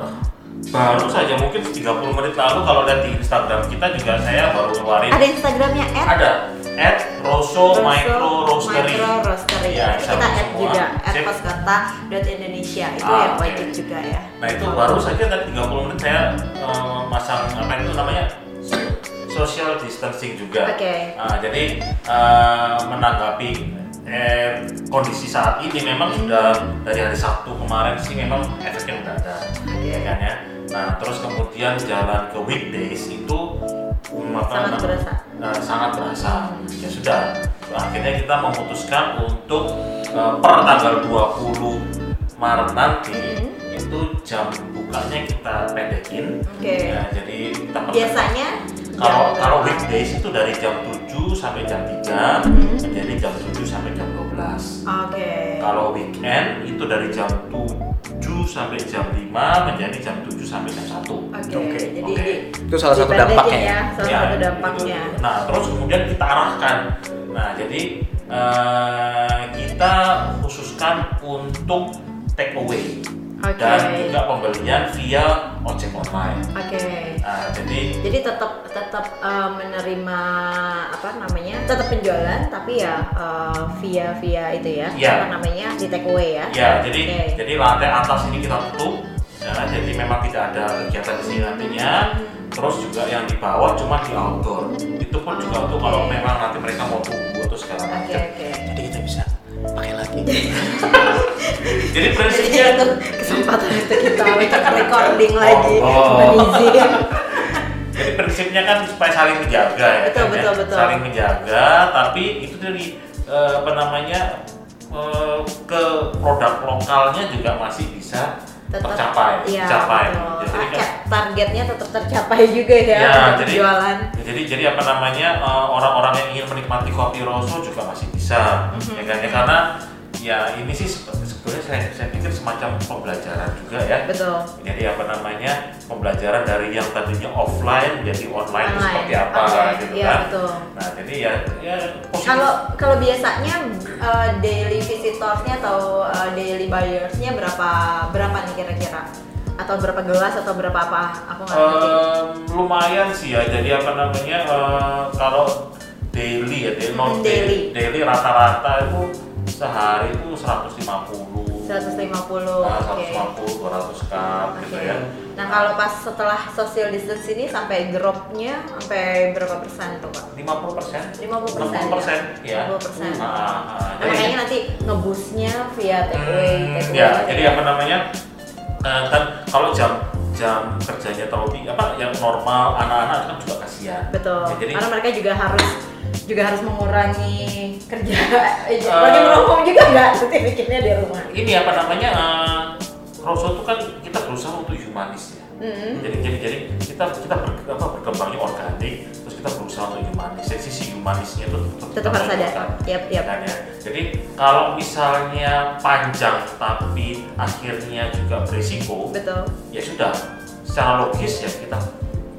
baru saja mungkin 30 menit lalu kalau lihat di Instagram kita juga saya baru ngeluarin Ada Instagramnya at ada at Rosso, Micro Roastery. Micro Roastery. Ya, Nanti kita add semua. juga at Sip. poskata.indonesia itu Ah, yang wajib juga ya. Nah itu baru saja tadi 30 menit saya eh, masang apa itu namanya social distancing juga. Oke. Nah, jadi eh, menanggapi eh, kondisi saat ini memang sudah dari hari Sabtu kemarin sih memang efeknya udah ada, Oke. ya kan ya. Nah terus kemudian jalan ke weekdays itu um, apa Sangat berasa. Eh, sangat berasa. Ya sudah, akhirnya kita memutuskan untuk eh, per tanggal 20 Maret nanti Hmm. itu jam bukanya kita pendekin. Oke. Ya, jadi kita Biasanya kalau kalau weekdays itu dari jam 7 sampai jam 3 Hmm. menjadi jam 7 sampai jam 12. Oke. Kalau weekend itu dari jam 7 sampai jam 5 menjadi jam 7 sampai jam 1. Oke. Oke. Jadi Oke. di- Itu salah satu dampaknya ya. Salah Ya, satu dampaknya. Nah, terus kemudian kita arahkan. Nah, jadi eh, kita khususkan untuk take away Oke. dan juga pembelian via ojek online. Oke. Nah, jadi Jadi tetap tetap eh, menerima apa namanya? Tetap penjualan tapi ya eh, via via itu ya. Iya. Apa namanya? Di take away ya. Ya, jadi Oke. jadi lantai atas ini kita tutup. Ya, jadi memang tidak ada kegiatan di sini nantinya. Terus juga yang di bawah cuma di outdoor. Itu pun juga untuk kalau memang nanti mereka mau tunggu atau segala Oke macam. oke. Jadi kita bisa pakai lagi. Jadi Jadi prinsipnya itu kesempatan untuk kita untuk recording lagi. Oh. Izin. jadi prinsipnya kan supaya saling menjaga ya. Betul, kan, ya? betul, betul. Saling menjaga, tapi itu dari eh, apa namanya eh, ke produk lokalnya juga masih bisa Tetap tercapai, Iya, tercapai. betul. Jadi Ah, kan ya, targetnya tetap tercapai juga ya, Ya, jadi- jualan. jadi jadi apa namanya eh, orang-orang yang ingin menikmati kopi rosso juga masih bisa Mhm. ya kan ya karena ya ini sih sebe- sebetulnya saya, saya pikir semacam pembelajaran juga ya. Betul. Jadi apa namanya pembelajaran dari yang tadinya offline jadi online, itu Online. seperti apa Oke, gitu iya, kan. betul. Nah jadi ya ya positif. Kalau kalau biasanya uh, daily visitorsnya atau uh, daily buyersnya berapa berapa nih kira-kira? Atau berapa gelas atau berapa apa? Aku nggak ngerti. Lumayan sih ya. Jadi apa namanya eh, kalau daily ya, daily, non Hmm, daily. daily rata-rata itu sehari itu 150 150. Nah, Oke. 150 200 cup gitu Oke. ya. Nah kalau pas setelah social distance ini sampai dropnya sampai berapa persen tuh pak? 50 persen 50 60 persen ya 50 persen. Ah, ah, ah. Nah, Jadi- makanya nanti ngebusnya via takeaway, Hmm, takeaway. ya jadi apa namanya eh, kan kalau jam jam kerjanya terlalu tinggi apa yang normal anak-anak kan juga kasihan Betul. Ya, jadi Karena mereka juga harus juga harus mengurangi kerja. Eh, Bagi merokok juga nggak nanti bikinnya di rumah. ini apa namanya eh, Rosso itu kan kita berusaha untuk humanis ya Mm-mm. jadi jadi jadi kita kita ber, apa, berkembangnya organik terus kita berusaha untuk humanis Jadi sisi humanisnya itu Tetap harus ada. Yap, yap. Kan ya. jadi kalau misalnya panjang tapi akhirnya juga berisiko Betul. ya sudah secara logis ya kita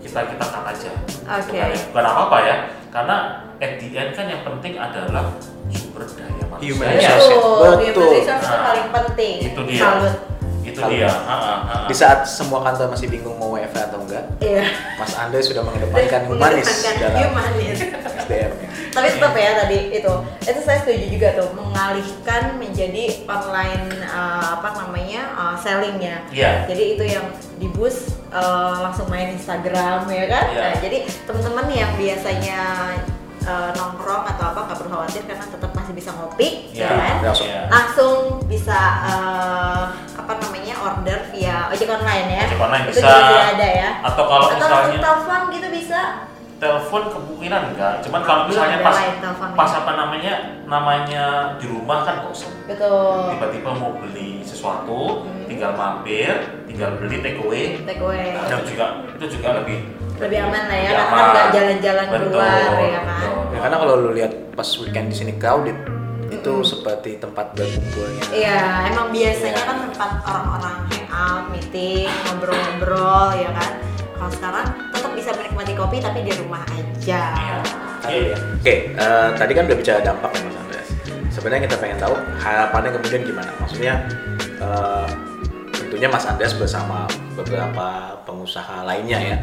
kita kita cut aja Oke. bukan, bukan apa apa ya karena at the end kan yang penting adalah sumber daya manusia Human resource. Betul. Betul. Human resource itu Nah, paling penting. itu dia. Salut. itu dia Ha, ha, ha. Di saat semua kantor masih bingung mau WFH atau enggak, Iya. Mas Andre sudah mengedepankan humanis dalam humanis. SDM-nya. Tapi tetap ya tadi itu, itu saya setuju juga tuh mengalihkan menjadi online uh, apa namanya uh, sellingnya. Iya. Jadi itu yang di bus uh, langsung main Instagram ya kan. Iya. Nah, jadi teman-teman yang biasanya uh, nongkrong atau apa nggak perlu khawatir karena tetap masih bisa ngopi, Iya, ya kan? langsung. iya. Langsung bisa uh, apa namanya order via ojek online ya. Ojek online itu bisa. ada ya. atau kalau atau misalnya telepon gitu bisa. telepon kemungkinan enggak cuman kalau misalnya pas pas apa namanya namanya di rumah kan bosan Betul. tiba-tiba mau beli sesuatu Hmm. tinggal mampir tinggal beli take away Take away. Nah, juga itu juga lebih lebih aman lah ya karena kan nggak jalan-jalan keluar ya kan. Ya, karena kalau lu lihat pas weekend di sini crowded, itu seperti tempat berkumpulnya. iya emang biasanya Iya. kan tempat orang-orang hangout meeting ngobrol-ngobrol ya kan kalau sekarang tetap bisa menikmati kopi tapi di rumah aja Iya. Iya. Oke, eh, tadi kan udah bicara dampak ya Mas Andreas. Sebenarnya kita pengen tahu harapannya kemudian gimana? Maksudnya eh, tentunya Mas Andreas bersama beberapa pengusaha lainnya ya.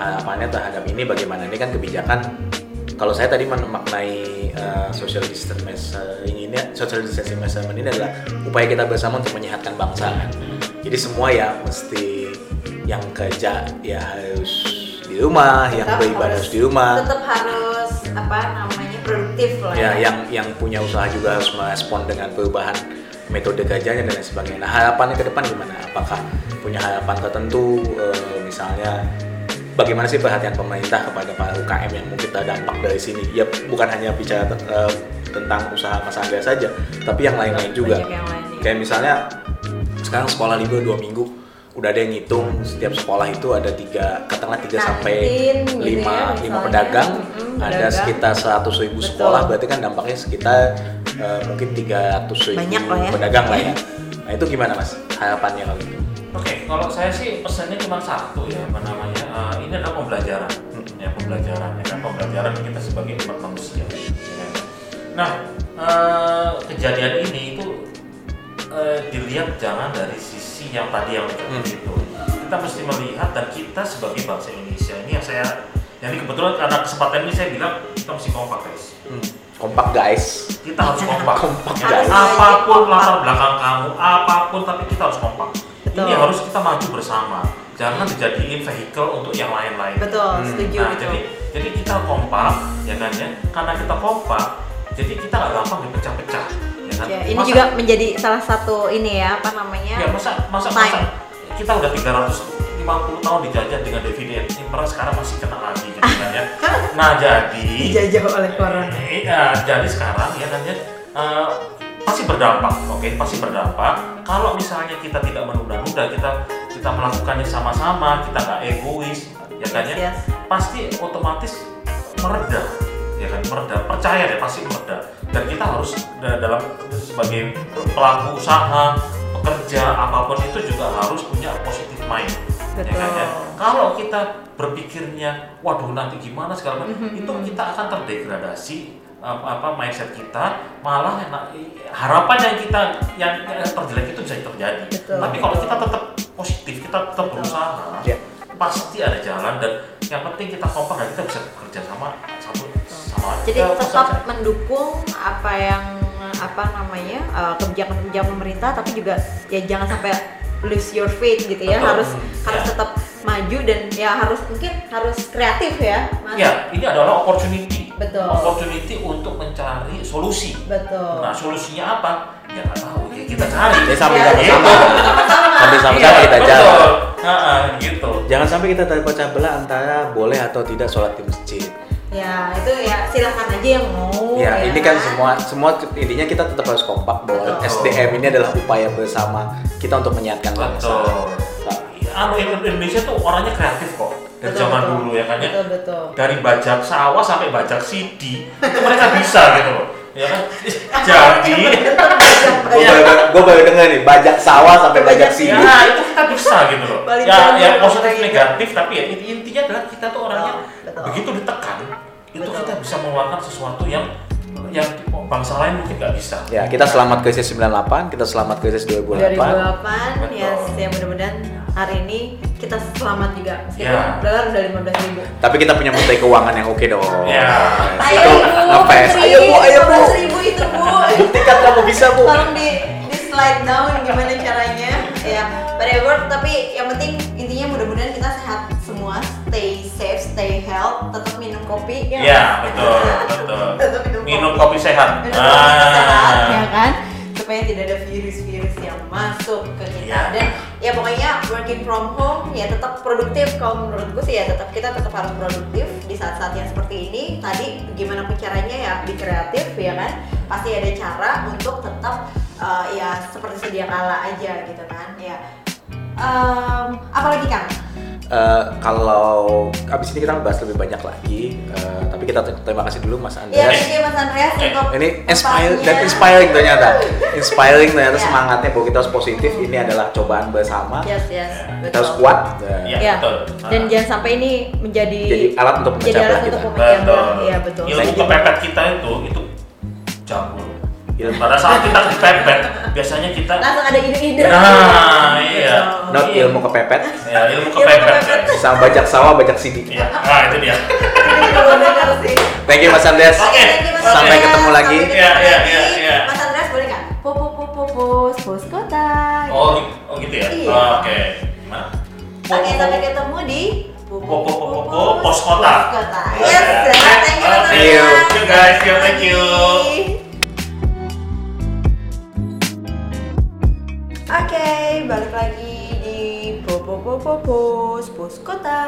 Harapannya terhadap ini bagaimana? Ini kan kebijakan kalau saya tadi memaknai eh, social distancing ini social distancing measurement ini adalah upaya kita bersama untuk menyehatkan bangsa kan. Jadi semua ya mesti yang kerja ya harus di rumah, yang Tetap beribadah harus- harus di rumah. tetap harus apa namanya produktif lah ya yang yang punya usaha juga harus merespon dengan perubahan metode kerjanya dan lain sebagainya. Nah harapannya ke depan gimana? Apakah punya harapan tertentu eh, misalnya bagaimana sih perhatian pemerintah kepada para UKM yang mungkin terdampak dari sini? Ya bukan hanya bicara eh, tentang usaha Mas Andrea saja, tapi yang lain-lain juga. Yang lain, ya. Kayak misalnya sekarang sekolah libur dua minggu, udah ada yang ngitung setiap sekolah itu ada tiga katakanlah tiga sampai Kantin gitu lima ya, lima misalnya. pedagang Mm-mm, ada pedagang. sekitar 100 ribu Betul. sekolah berarti kan dampaknya sekitar eh, mungkin 300 ribu Banyak lah ya. pedagang lah ya nah itu gimana mas harapannya kalau itu Oke, kalau saya sih pesannya cuma satu ya, apa namanya? Eh, ini adalah pembelajaran, ya pembelajaran, ya kan pembelajaran kita sebagai umat manusia. ya. Nah, eh, kejadian ini itu eh, dilihat jangan dari sisi yang tadi yang negatif Hmm. itu. Kita mesti melihat dan kita sebagai bangsa Indonesia ini yang saya, yang ini kebetulan karena kesempatan ini saya bilang kita mesti kompak guys. Hmm, kompak guys Kita harus kompak. Kompak, guys. Apa pun latar belakang kamu, apa pun tapi kita harus kompak. Betul. Ini harus kita maju bersama. Jangan dijadiin vehicle untuk yang lain-lain. betul Hmm. setuju Nah, jadi jadi kita kompak, ya kan ya. Karena kita kompak, jadi kita nggak gampang dipecah-pecah. Ya kan? Ya, ini Masa- juga menjadi salah satu ini ya apa namanya Ya masa masa Time. masa kita udah 350 tahun dijajah dengan dividen impor sekarang masih kena lagi gitu kan ya. Nah jadi dijajah oleh corona Iya, jadi sekarang ya kan ya eh, pasti berdampak, oke, pasti berdampak. Kalau misalnya kita tidak menunda-nunda, kita kita melakukannya sama-sama, kita nggak egois, ya kan ya, Yes. pasti otomatis mereda, ya kan, mereda. Percaya deh, pasti mereda. dan kita harus da- dalam sebagai pelaku usaha pekerja apa pun itu juga harus punya positive mind ya kan ya? Kalau kita berpikirnya waduh nanti gimana segala macam Mhm. itu kita akan terdegradasi apa, mindset kita malah harapan yang kita yang, yang terjelek itu bisa terjadi Betul, tapi kalau betul. kita tetap positif kita tetap berusaha Ya. pasti ada jalan dan yang penting kita kompak dan kita bisa bekerja sama satu sama Jadi ya, tetap saja. mendukung apa yang apa namanya uh, kebijakan-kebijakan pemerintah, tapi juga ya jangan sampai lose your faith gitu ya. Betul. Harus Hmm, harus ya. tetap maju dan ya harus mungkin harus kreatif ya, Mas. ya ini adalah opportunity Betul. opportunity untuk mencari solusi Betul. nah solusinya apa ya nggak tahu kita cari Ya, sambil Ya, sama-sama. sama-sama. Sambil sama-sama Iya, kita jalan. Nah, gitu Jangan sampai kita terpecah belah antara boleh atau tidak sholat di masjid. Ya itu ya silahkan aja yang mau. Ya, ini kan semua semua intinya kita tetap harus kompak bahwa Betul. SDM ini adalah upaya bersama kita untuk menyehatkan bangsa. betul Nah, anu Indonesia tuh orangnya kreatif kok dari Betul, zaman betul. dulu ya kan ya Betul betul. dari bajak sawah sampai bajak CD itu mereka bisa gitu loh ya kan jadi Gue Iya. baru, denger nih, bajak sawah sampai bajak sini. ya itu kita bisa gitu loh ya ya positif negatif tapi ya inti- intinya adalah kita tuh orangnya begitu ditekan itu kita bisa mengeluarkan sesuatu yang yang bangsa lain mungkin nggak bisa Ya, kita selamat krisis 98, kita selamat krisis 2008. 2008 Betul. ya ya mudah-mudahan hari ini kita selamat juga meskipun Ya. dolar udah 15 ribu Tapi kita punya menteri keuangan yang oke dong. Ya. ayo Itu bu. Menteri, Ayo bu, ayo bu. 15 ribu itu bu Buktikan kamu bisa bu. tolong di di slide down gimana caranya ya whatever tapi yang penting intinya mudah-mudahan kita sehat semua stay safe stay health tetap minum kopi ya betul betul Tetap minum minum kopi. kopi sehat Minum kopi sehat, ya ah kan supaya tidak ada virus-virus yang masuk ke kita Iya. dan ya pokoknya working from home ya tetap produktif. Kalau menurut gue sih ya tetap kita tetap harus produktif di saat-saat yang seperti ini. Tadi gimana pun caranya ya di kreatif ya kan? Pasti ada cara untuk tetap uh, ya seperti sedia kala aja gitu kan ya Em, apalagi kang Eh, kalau abis ini kita bahas lebih banyak lagi, eh, tapi kita ter- terima kasih dulu Mas ya Andreas. thank you mas Andreas Eh, untuk Ini inspire dan inspiring ternyata, inspiring ternyata Ya. semangatnya bahwa kita harus positif. Ini adalah cobaan bersama. yes yes Kita harus betul kuat. Iya, ya betul. dan jangan sampai ini menjadi Jadi alat untuk memecah alat belah untuk kita. Betul. iya betul Ilmu kepepet kita itu itu. Ilmu. Pada saat kita dipepet, biasanya kita langsung ada ide-ide Nah, iya. Not Iya. ilmu kepepet, ya ilmu kepepet. kepepet. sama bajak sawah, bajak sidik. Iya. Nah, itu dia. Thank you Mas Andreas. Oke, Mas sampai Andreas. ketemu lagi. Iya, iya, lagi. iya, iya. Mas Andreas boleh nggak? Po po po po pos pos kota. Oh, oh gitu ya. Iya. Oke. Gimana? Oke, sampai ketemu di po Po, po, po, po, po, pos kota. Pos kota. Yes, thank you. Thank you, guys. Thank you, Oke, balik lagi di Popo Popo Pos Pos Kota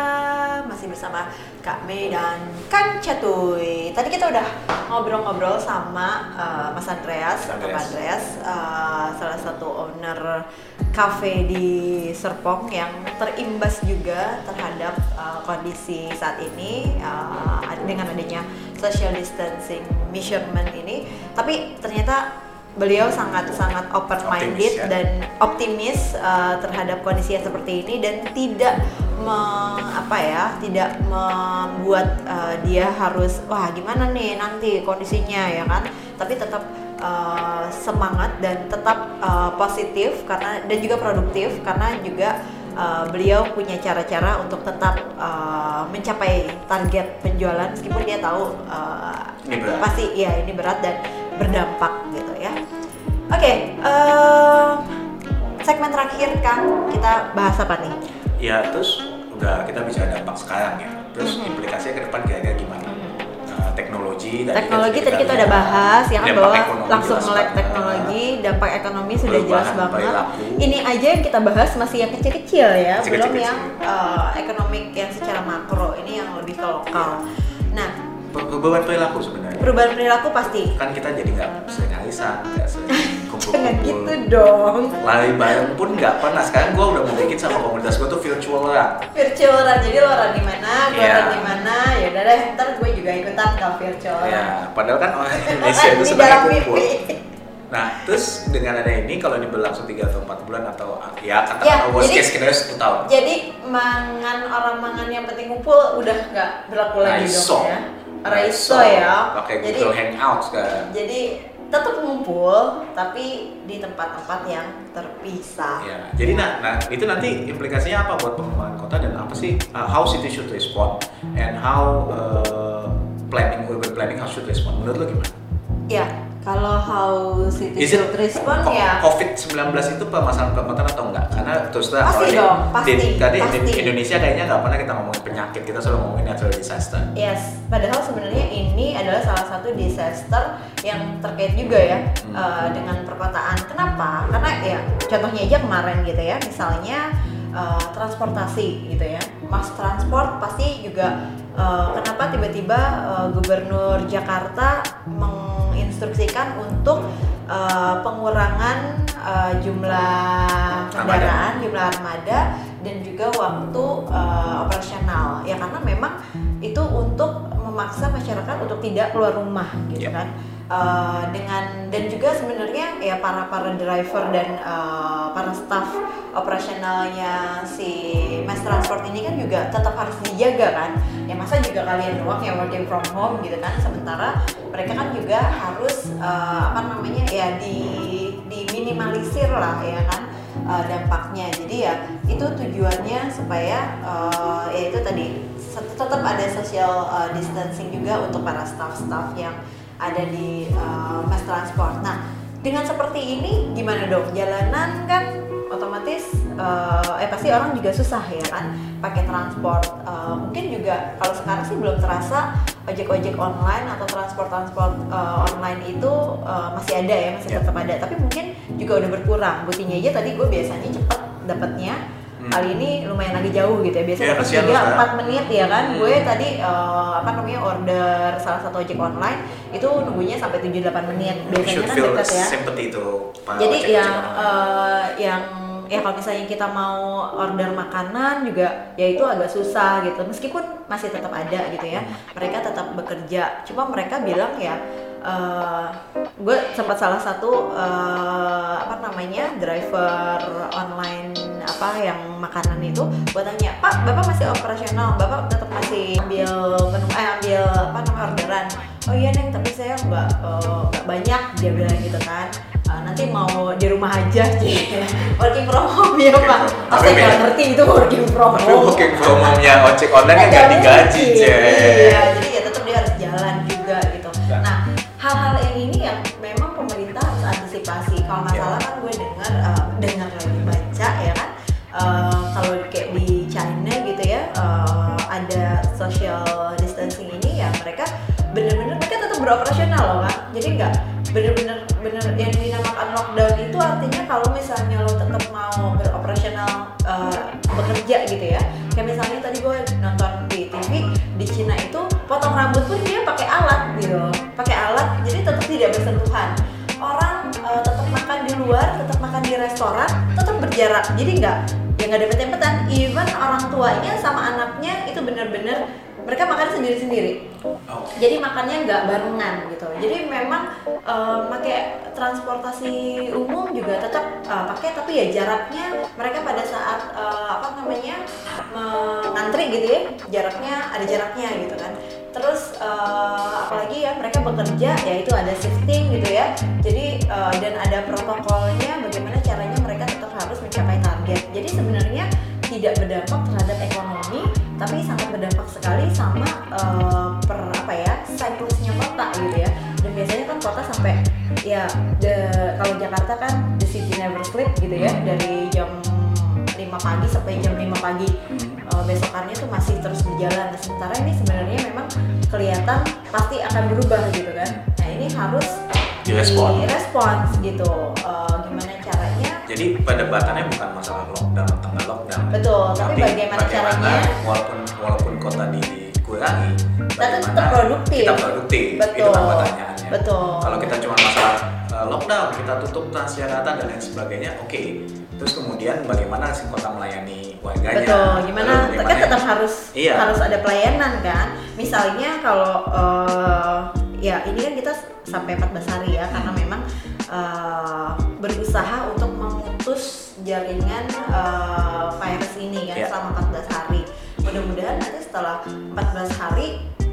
masih bersama Kak Mei dan Kang Catuy. Tadi kita udah ngobrol-ngobrol sama uh, Mas Andreas, atau Mas Andreas, uh, salah satu owner cafe di Serpong yang terimbas juga terhadap uh, kondisi saat ini uh, dengan adanya social distancing measurement ini. Tapi ternyata beliau sangat sangat open minded Optimis, ya. dan optimis uh, terhadap kondisi yang seperti ini dan tidak me- apa ya tidak membuat uh, dia harus wah gimana nih nanti kondisinya ya kan tapi tetap uh, semangat dan tetap uh, positif karena dan juga produktif karena juga uh, beliau punya cara-cara untuk tetap uh, mencapai target penjualan meskipun dia tahu uh, Ini berat. pasti ya ini berat dan berdampak gitu ya. Oke, em, segmen terakhir kan kita bahas apa nih? Ya terus udah kita bicara dampak sekarang ya. Terus Mhm. implikasinya ke depan kira-kira gimana? Teknologi tadi kan Teknologi tadi kita lihat. udah bahas ya kan bahwa langsung melek teknologi, dampak ekonomi sudah jelas banget. Ini aja yang kita bahas masih yang kecil-kecil ya, Masih belum kecil-kecil. yang eh, ekonomik yang secara makro ini yang lebih ke lokal. Nah, Perubahan perilaku sebenarnya. perubahan perilaku pasti. Kan kita jadi nggak sering arisan, nggak sering. Jangan gitu dong. Lari bareng pun nggak pernah. Sekarang gue udah bikin sama komunitas gue tuh virtual run. virtual run jadi lo run di mana gue Iya. run di mana ya udah deh ntar gue juga ikut ikutan kalau virtual Ya, padahal kan orang Indonesia itu sebenarnya kumpul. Nah, terus dengan ada ini kalau ini berlangsung 3 atau 4 bulan atau ya Ya, katakanlah worst jadi- case skenario 1 tahun. jadi mangan orang mangan yang penting ngumpul udah nggak berlaku lagi Raiso. dong ya Raiso ya Pakai jadi Google Hangouts kan. jadi tetap ngumpul tapi di tempat-tempat yang terpisah. Ya, jadi nah, nah itu nanti implikasinya apa buat pengembangan kota dan apa sih uh, how city should respond? And how uh, planning urban planning how should respond? Menurut lo gimana? ya kalau how city Is it should respond ya COVID-19 itu permasalahan perkotaan atau enggak? Karena terus terang Pasti kalau di- dong, pasti, di, tadi di pasti. Indonesia kayaknya nggak pernah kita ngomongin penyakit, kita selalu ngomongin natural disaster. Yes, padahal sebenarnya ini adalah salah satu disaster yang terkait juga ya Hmm. uh, dengan perkotaan. Kenapa? Karena ya contohnya aja kemarin gitu ya, misalnya uh, transportasi gitu ya, mass transport pasti juga uh, kenapa tiba-tiba uh, Gubernur Jakarta menginstruksikan untuk uh, pengurangan uh, jumlah kendaraan, jumlah armada dan juga waktu uh, operasional. Ya karena memang itu untuk memaksa masyarakat untuk tidak keluar rumah gitu Yep. kan Uh, dengan dan juga sebenarnya ya para para driver dan uh, para staff operasionalnya si mass transport ini kan juga tetap harus dijaga kan? Ya masa juga kalian doang yang working from home gitu kan? Sementara mereka kan juga harus uh, apa namanya ya di diminimalisir lah ya kan uh, dampaknya. Jadi ya itu tujuannya supaya uh, ya itu tadi tetap ada social uh, distancing juga untuk para staff-staff yang ada di uh, mass transport. Nah, dengan seperti ini gimana dong? Jalanan kan otomatis uh, eh pasti orang juga susah ya kan pakai transport. Uh, mungkin juga kalau sekarang sih belum terasa ojek-ojek online atau transport-transport uh, online itu uh, masih ada ya, masih Ya. tetap ada. Tapi mungkin juga udah berkurang. Buktinya aja tadi gue biasanya cepet dapetnya. Hmm. Kali ini lumayan lagi jauh gitu ya. Ya, Biasanya tiga sekarang. empat menit ya kan. Hmm. Gue tadi eh, apa namanya order salah satu ojek online itu nunggunya sampai 7 8 menit. You Biasanya kan dekat ya. sympathy itu Jadi ojek-ojek yang eh, yang ya kalau misalnya kita mau order makanan juga ya itu agak susah gitu. Meskipun masih tetap ada gitu ya. Mereka tetap bekerja. Cuma mereka bilang ya eh, gue sempat salah satu eh, apa namanya driver online apa yang makanan itu gue tanya pak bapak masih operasional bapak tetap masih ambil menu eh ambil apa namanya orderan oh iya neng tapi saya nggak nggak banyak dia bilang gitu kan "Eh, nanti mau di rumah aja sih working from home ya Working pak home. oh, saya nggak ngerti itu working from Tapi home booking from home-nya ojek online kan Nggak gak digaji. Cek. Iya, beroperasional loh kan. Jadi nggak bener-bener bener yang dinamakan lockdown itu artinya kalau misalnya lo tetap mau beroperasional eh, bekerja gitu ya kayak misalnya tadi gue nonton di TV di Cina itu potong rambut pun dia pakai alat gitu pakai alat jadi tetap tidak bersentuhan. Orang eh, tetap makan di luar tetap makan di restoran tetap berjarak. Jadi nggak ya nggak dempet-dempetan even orang tuanya sama anaknya itu bener-bener mereka makan sendiri-sendiri. Oh. jadi makannya nggak barengan gitu. Jadi memang eh, pakai transportasi umum juga tetap eh, pakai tapi ya jaraknya mereka pada saat eh, apa namanya mengantri gitu ya jaraknya ada jaraknya gitu kan. Terus eh, apalagi ya mereka bekerja ya itu ada shifting gitu ya. Jadi eh, dan ada protokolnya bagaimana caranya mereka tetap harus mencapai target. Jadi sebenarnya tidak berdampak terhadap tapi sangat berdampak sekali sama eh, per apa ya siklusnya kota gitu ya. Dan biasanya kan kota sampai ya the- kalau Jakarta kan the city never sleep gitu ya. Dari jam 5 pagi sampai jam 5 pagi. Eh, besokannya tuh masih terus berjalan. Nah, sementara ini sebenarnya memang kelihatan pasti akan berubah gitu kan. Nah ini harus Direspon. direspons gitu. Eh, gimana caranya? Jadi perdebatannya bukan masalah lockdown. Betul, tapi bagaimana caranya? walaupun walaupun kota dikurangi, Tapi bagaimana tetap produktif. Kita produktif. Betul. Itu kan pertanyaannya. Betul. Kalau kita cuma masalah uh, lockdown, kita tutup transjakarta dan lain sebagainya, oke. Terus kemudian bagaimana sih kota melayani warganya? Betul, gimana? Lalu Kan tetap harus Iya. harus ada pelayanan kan. Misalnya kalau eh, ya ini kan kita sampai 14 hari ya karena Hmm. memang eh, berusaha untuk memutus jaringan eh, virus ini kan Iya. selama 14 hari. Mudah-mudahan nanti setelah 14 hari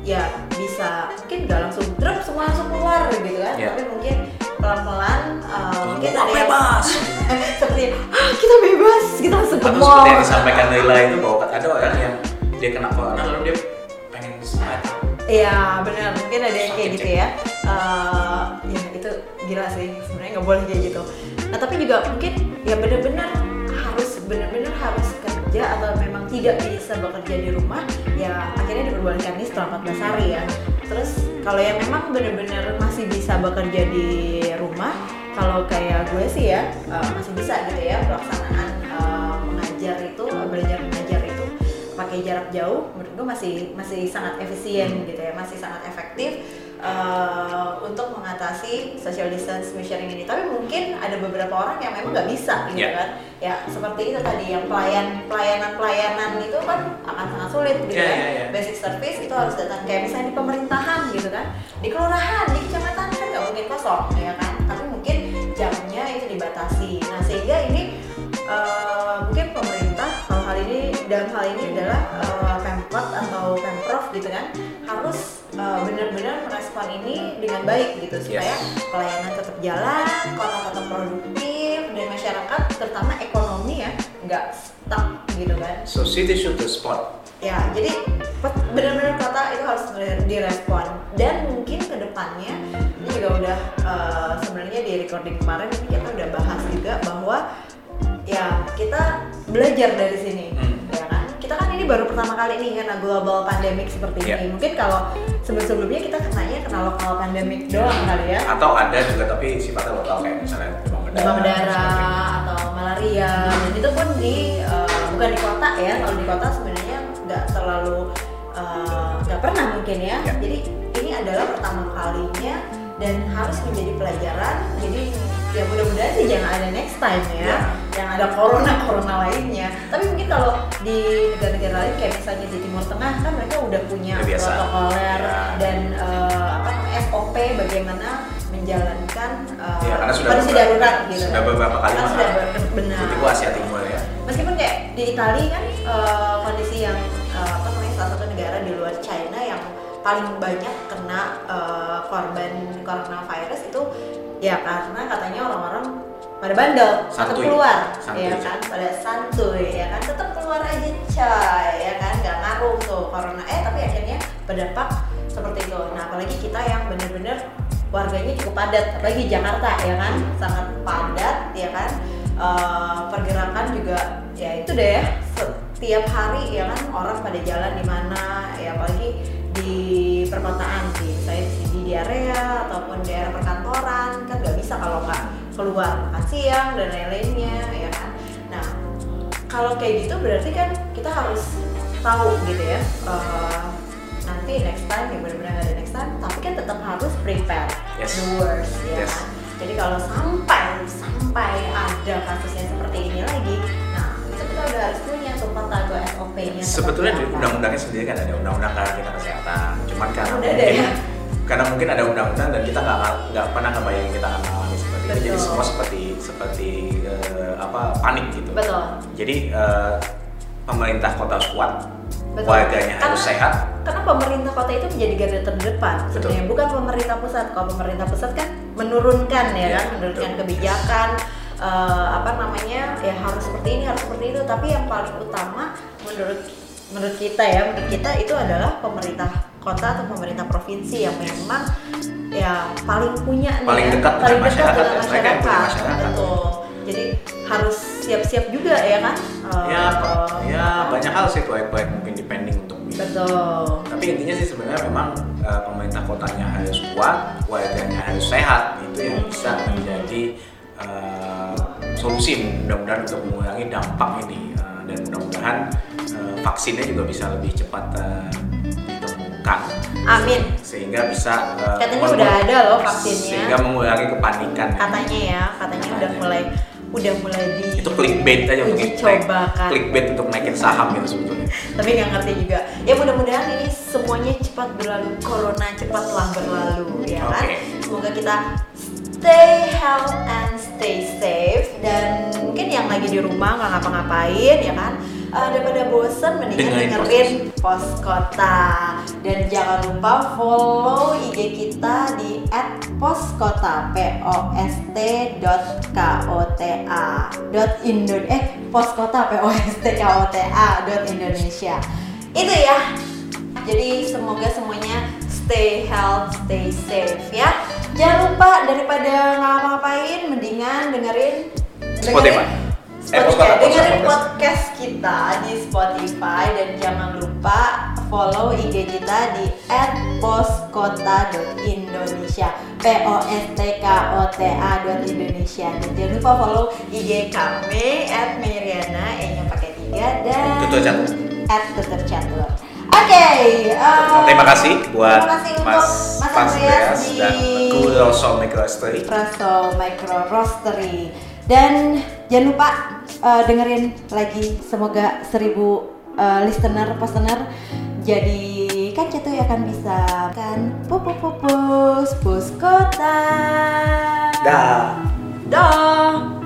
ya bisa mungkin nggak langsung drop semua langsung keluar gitu kan. Iya. Tapi mungkin pelan-pelan eh, mungkin ada yang bebas. seperti ah, kita bebas kita langsung Atau seperti yang disampaikan Leila itu bahwa ada orang yang dia kena corona lalu dia pengen sehat. Iya benar mungkin ada yang kayak gitu ya. Eh, ya itu gila sih sebenarnya nggak boleh kayak gitu. Nah tapi juga mungkin ya benar-benar harus benar-benar harus kerja atau memang tidak bisa bekerja di rumah ya akhirnya diperbolehkan ini setelah 14 hari ya. Terus kalau yang memang benar-benar masih bisa bekerja di rumah kalau kayak gue sih ya eh, masih bisa gitu ya pelaksanaan eh, mengajar itu belajar mengajar itu pakai jarak jauh menurut gue masih masih sangat efisien gitu ya masih sangat efektif eh, untuk mengatasi social distance measuring ini. Tapi mungkin ada beberapa orang yang memang nggak bisa gitu Ya. kan. Ya seperti itu tadi yang pelayan pelayanan pelayanan itu kan akan sangat sulit gitu Ya, kan. ya, ya. basic service itu harus datang kayak misalnya di pemerintahan gitu kan. Di kelurahan di kecamatan kan nggak mungkin kosong ya kan. Tapi mungkin jamnya itu dibatasi. Nah sehingga ini eh, mungkin pemerintah kalau hal ini dalam hal ini adalah eh, pemkot atau pemprov gitu kan harus eh, benar-benar merespon ini dengan baik gitu supaya pelayanan tetap jalan kota tetap produktif dan masyarakat terutama ekonomi ya nggak stuck gitu kan So city should respond. ya jadi benar-benar kota itu harus direspon dan mungkin ke depannya ini juga udah eh, sebenarnya di recording kemarin ini kita udah bahas juga bahwa ya kita belajar dari sini Hmm. ya kita kan ini baru pertama kali nih karena global pandemic seperti Ya. ini mungkin kalau sebelum-sebelumnya kita kenanya kena lokal pandemic doang kali ya Atau ada juga tapi sifatnya lokal kayak misalnya demam berdarah. demam atau malaria dan itu pun di eh, bukan di kota ya kalau di kota sebenarnya nggak terlalu eh, nggak pernah mungkin ya Ya. jadi ini adalah pertama kalinya dan harus menjadi pelajaran jadi ya mudah-mudahan sih jangan ada next time ya Ya. yang ada corona corona lainnya tapi mungkin kalau di negara-negara lain kayak misalnya di Timur Tengah kan mereka udah punya protokoler Ya. dan eh, apa namanya SOP bagaimana menjalankan eh, Ya, karena sudah kondisi beberapa- darurat gitu sudah beberapa kali malah. sudah benar Asia Timur ya. meskipun kayak di Italia kan eh, kondisi yang paling banyak kena eh, korban coronavirus itu ya karena katanya orang-orang pada bandel tetap keluar Santuy, ya kan? Pada santuy ya kan? Tetap keluar aja coy ya kan? Nggak ngaruh tuh corona. Eh tapi akhirnya berdampak seperti itu. Nah apalagi kita yang bener-bener warganya cukup padat apalagi Jakarta ya kan? Sangat padat ya kan? Eh, pergerakan juga ya itu deh ya setiap hari ya kan? Orang pada jalan di mana ya apalagi di perkotaan sih saya di di area ataupun daerah perkantoran kan nggak bisa kalau nggak keluar makan siang dan lain-lainnya ya kan nah kalau kayak gitu berarti kan kita harus tahu gitu ya eh, nanti next time ya benar-benar ada next time tapi kan tetap harus prepare Yes. the worst ya Yes. kan jadi kalau sampai sampai ada kasusnya seperti ini lagi itu harus punya kota atau SOP-nya Sebetulnya di undang-undangnya sendiri kan ada undang-undang karantina kesehatan. Cuman karena Udah ada mungkin ya? karena mungkin ada undang-undang dan kita nggak nggak pernah kebayang kita akan mengalami seperti itu. Jadi Betul. semua seperti seperti eh, apa panik gitu. betul Jadi eh, pemerintah kota harus kuat, Betul. warganya harus sehat. karena pemerintah kota itu menjadi garda terdepan sebenarnya bukan pemerintah pusat kalau pemerintah pusat kan menurunkan ya, Ya, kan menurunkan betul. kebijakan eh, apa namanya ya harus seperti ini harus seperti itu. Tapi yang paling utama menurut menurut kita ya menurut kita itu adalah pemerintah kota atau pemerintah provinsi yang memang ya paling punya nih Paling ya, dekat dengan paling dekat masyarakat dengan ya, punya masyarakat. masyarakat. betul. Jadi harus siap-siap juga ya kan? Ya, Pak. ya banyak hal sih proyek-proyek mungkin depending untuk betul. Tapi intinya sih sebenarnya memang eh, pemerintah kotanya harus kuat, warganya harus sehat. Itu yang bisa menjadi eh, solusi mudah-mudahan untuk mengurangi dampak ini Eh, dan mudah-mudahan eh, vaksinnya juga bisa lebih cepat eh, ditemukan amin sehingga bisa eh, Katanya udah ada loh vaksinnya. sehingga mengurangi kepanikan. katanya ya katanya udah mulai udah mulai di itu clickbait aja untuk uji naik- cobakan. clickbait untuk naikin saham gitu sebetulnya tapi nggak ngerti juga ya mudah-mudahan ini semuanya cepat berlalu corona cepatlah berlalu ya kan Oke. semoga kita stay health and stay safe. Dan mungkin yang lagi di rumah nggak ngapa-ngapain ya kan? Eh, daripada bosen mendingan Dengerin dengerin pos kota. Dan jangan lupa follow IG kita di @poskota p o s t dot k o t a. Dot eh poskota p o s t k o t a dot indonesia. Itu ya. Jadi semoga semuanya stay health, stay safe ya. Jangan lupa daripada ngapa-ngapain, mendingan dengerin Spotify. Eh, Spotify. Dengerin podcast kita di Spotify dan jangan lupa follow IG kita di @poskota.indonesia p o s t k o t a Indonesia dan jangan lupa follow IG kami @meriana e nya pakai tiga dan Tutur catur. at tutur catur. Oke, eh, terima kasih buat terima kasih untuk Mas Andreas di dan Kuroso Microstory Presto Micro Roastery. Dan jangan lupa eh, dengerin lagi. Semoga seribu eh, listener listener jadi kan Cetu akan bisa. Kan pupus pupus pus kota. Dah. Dah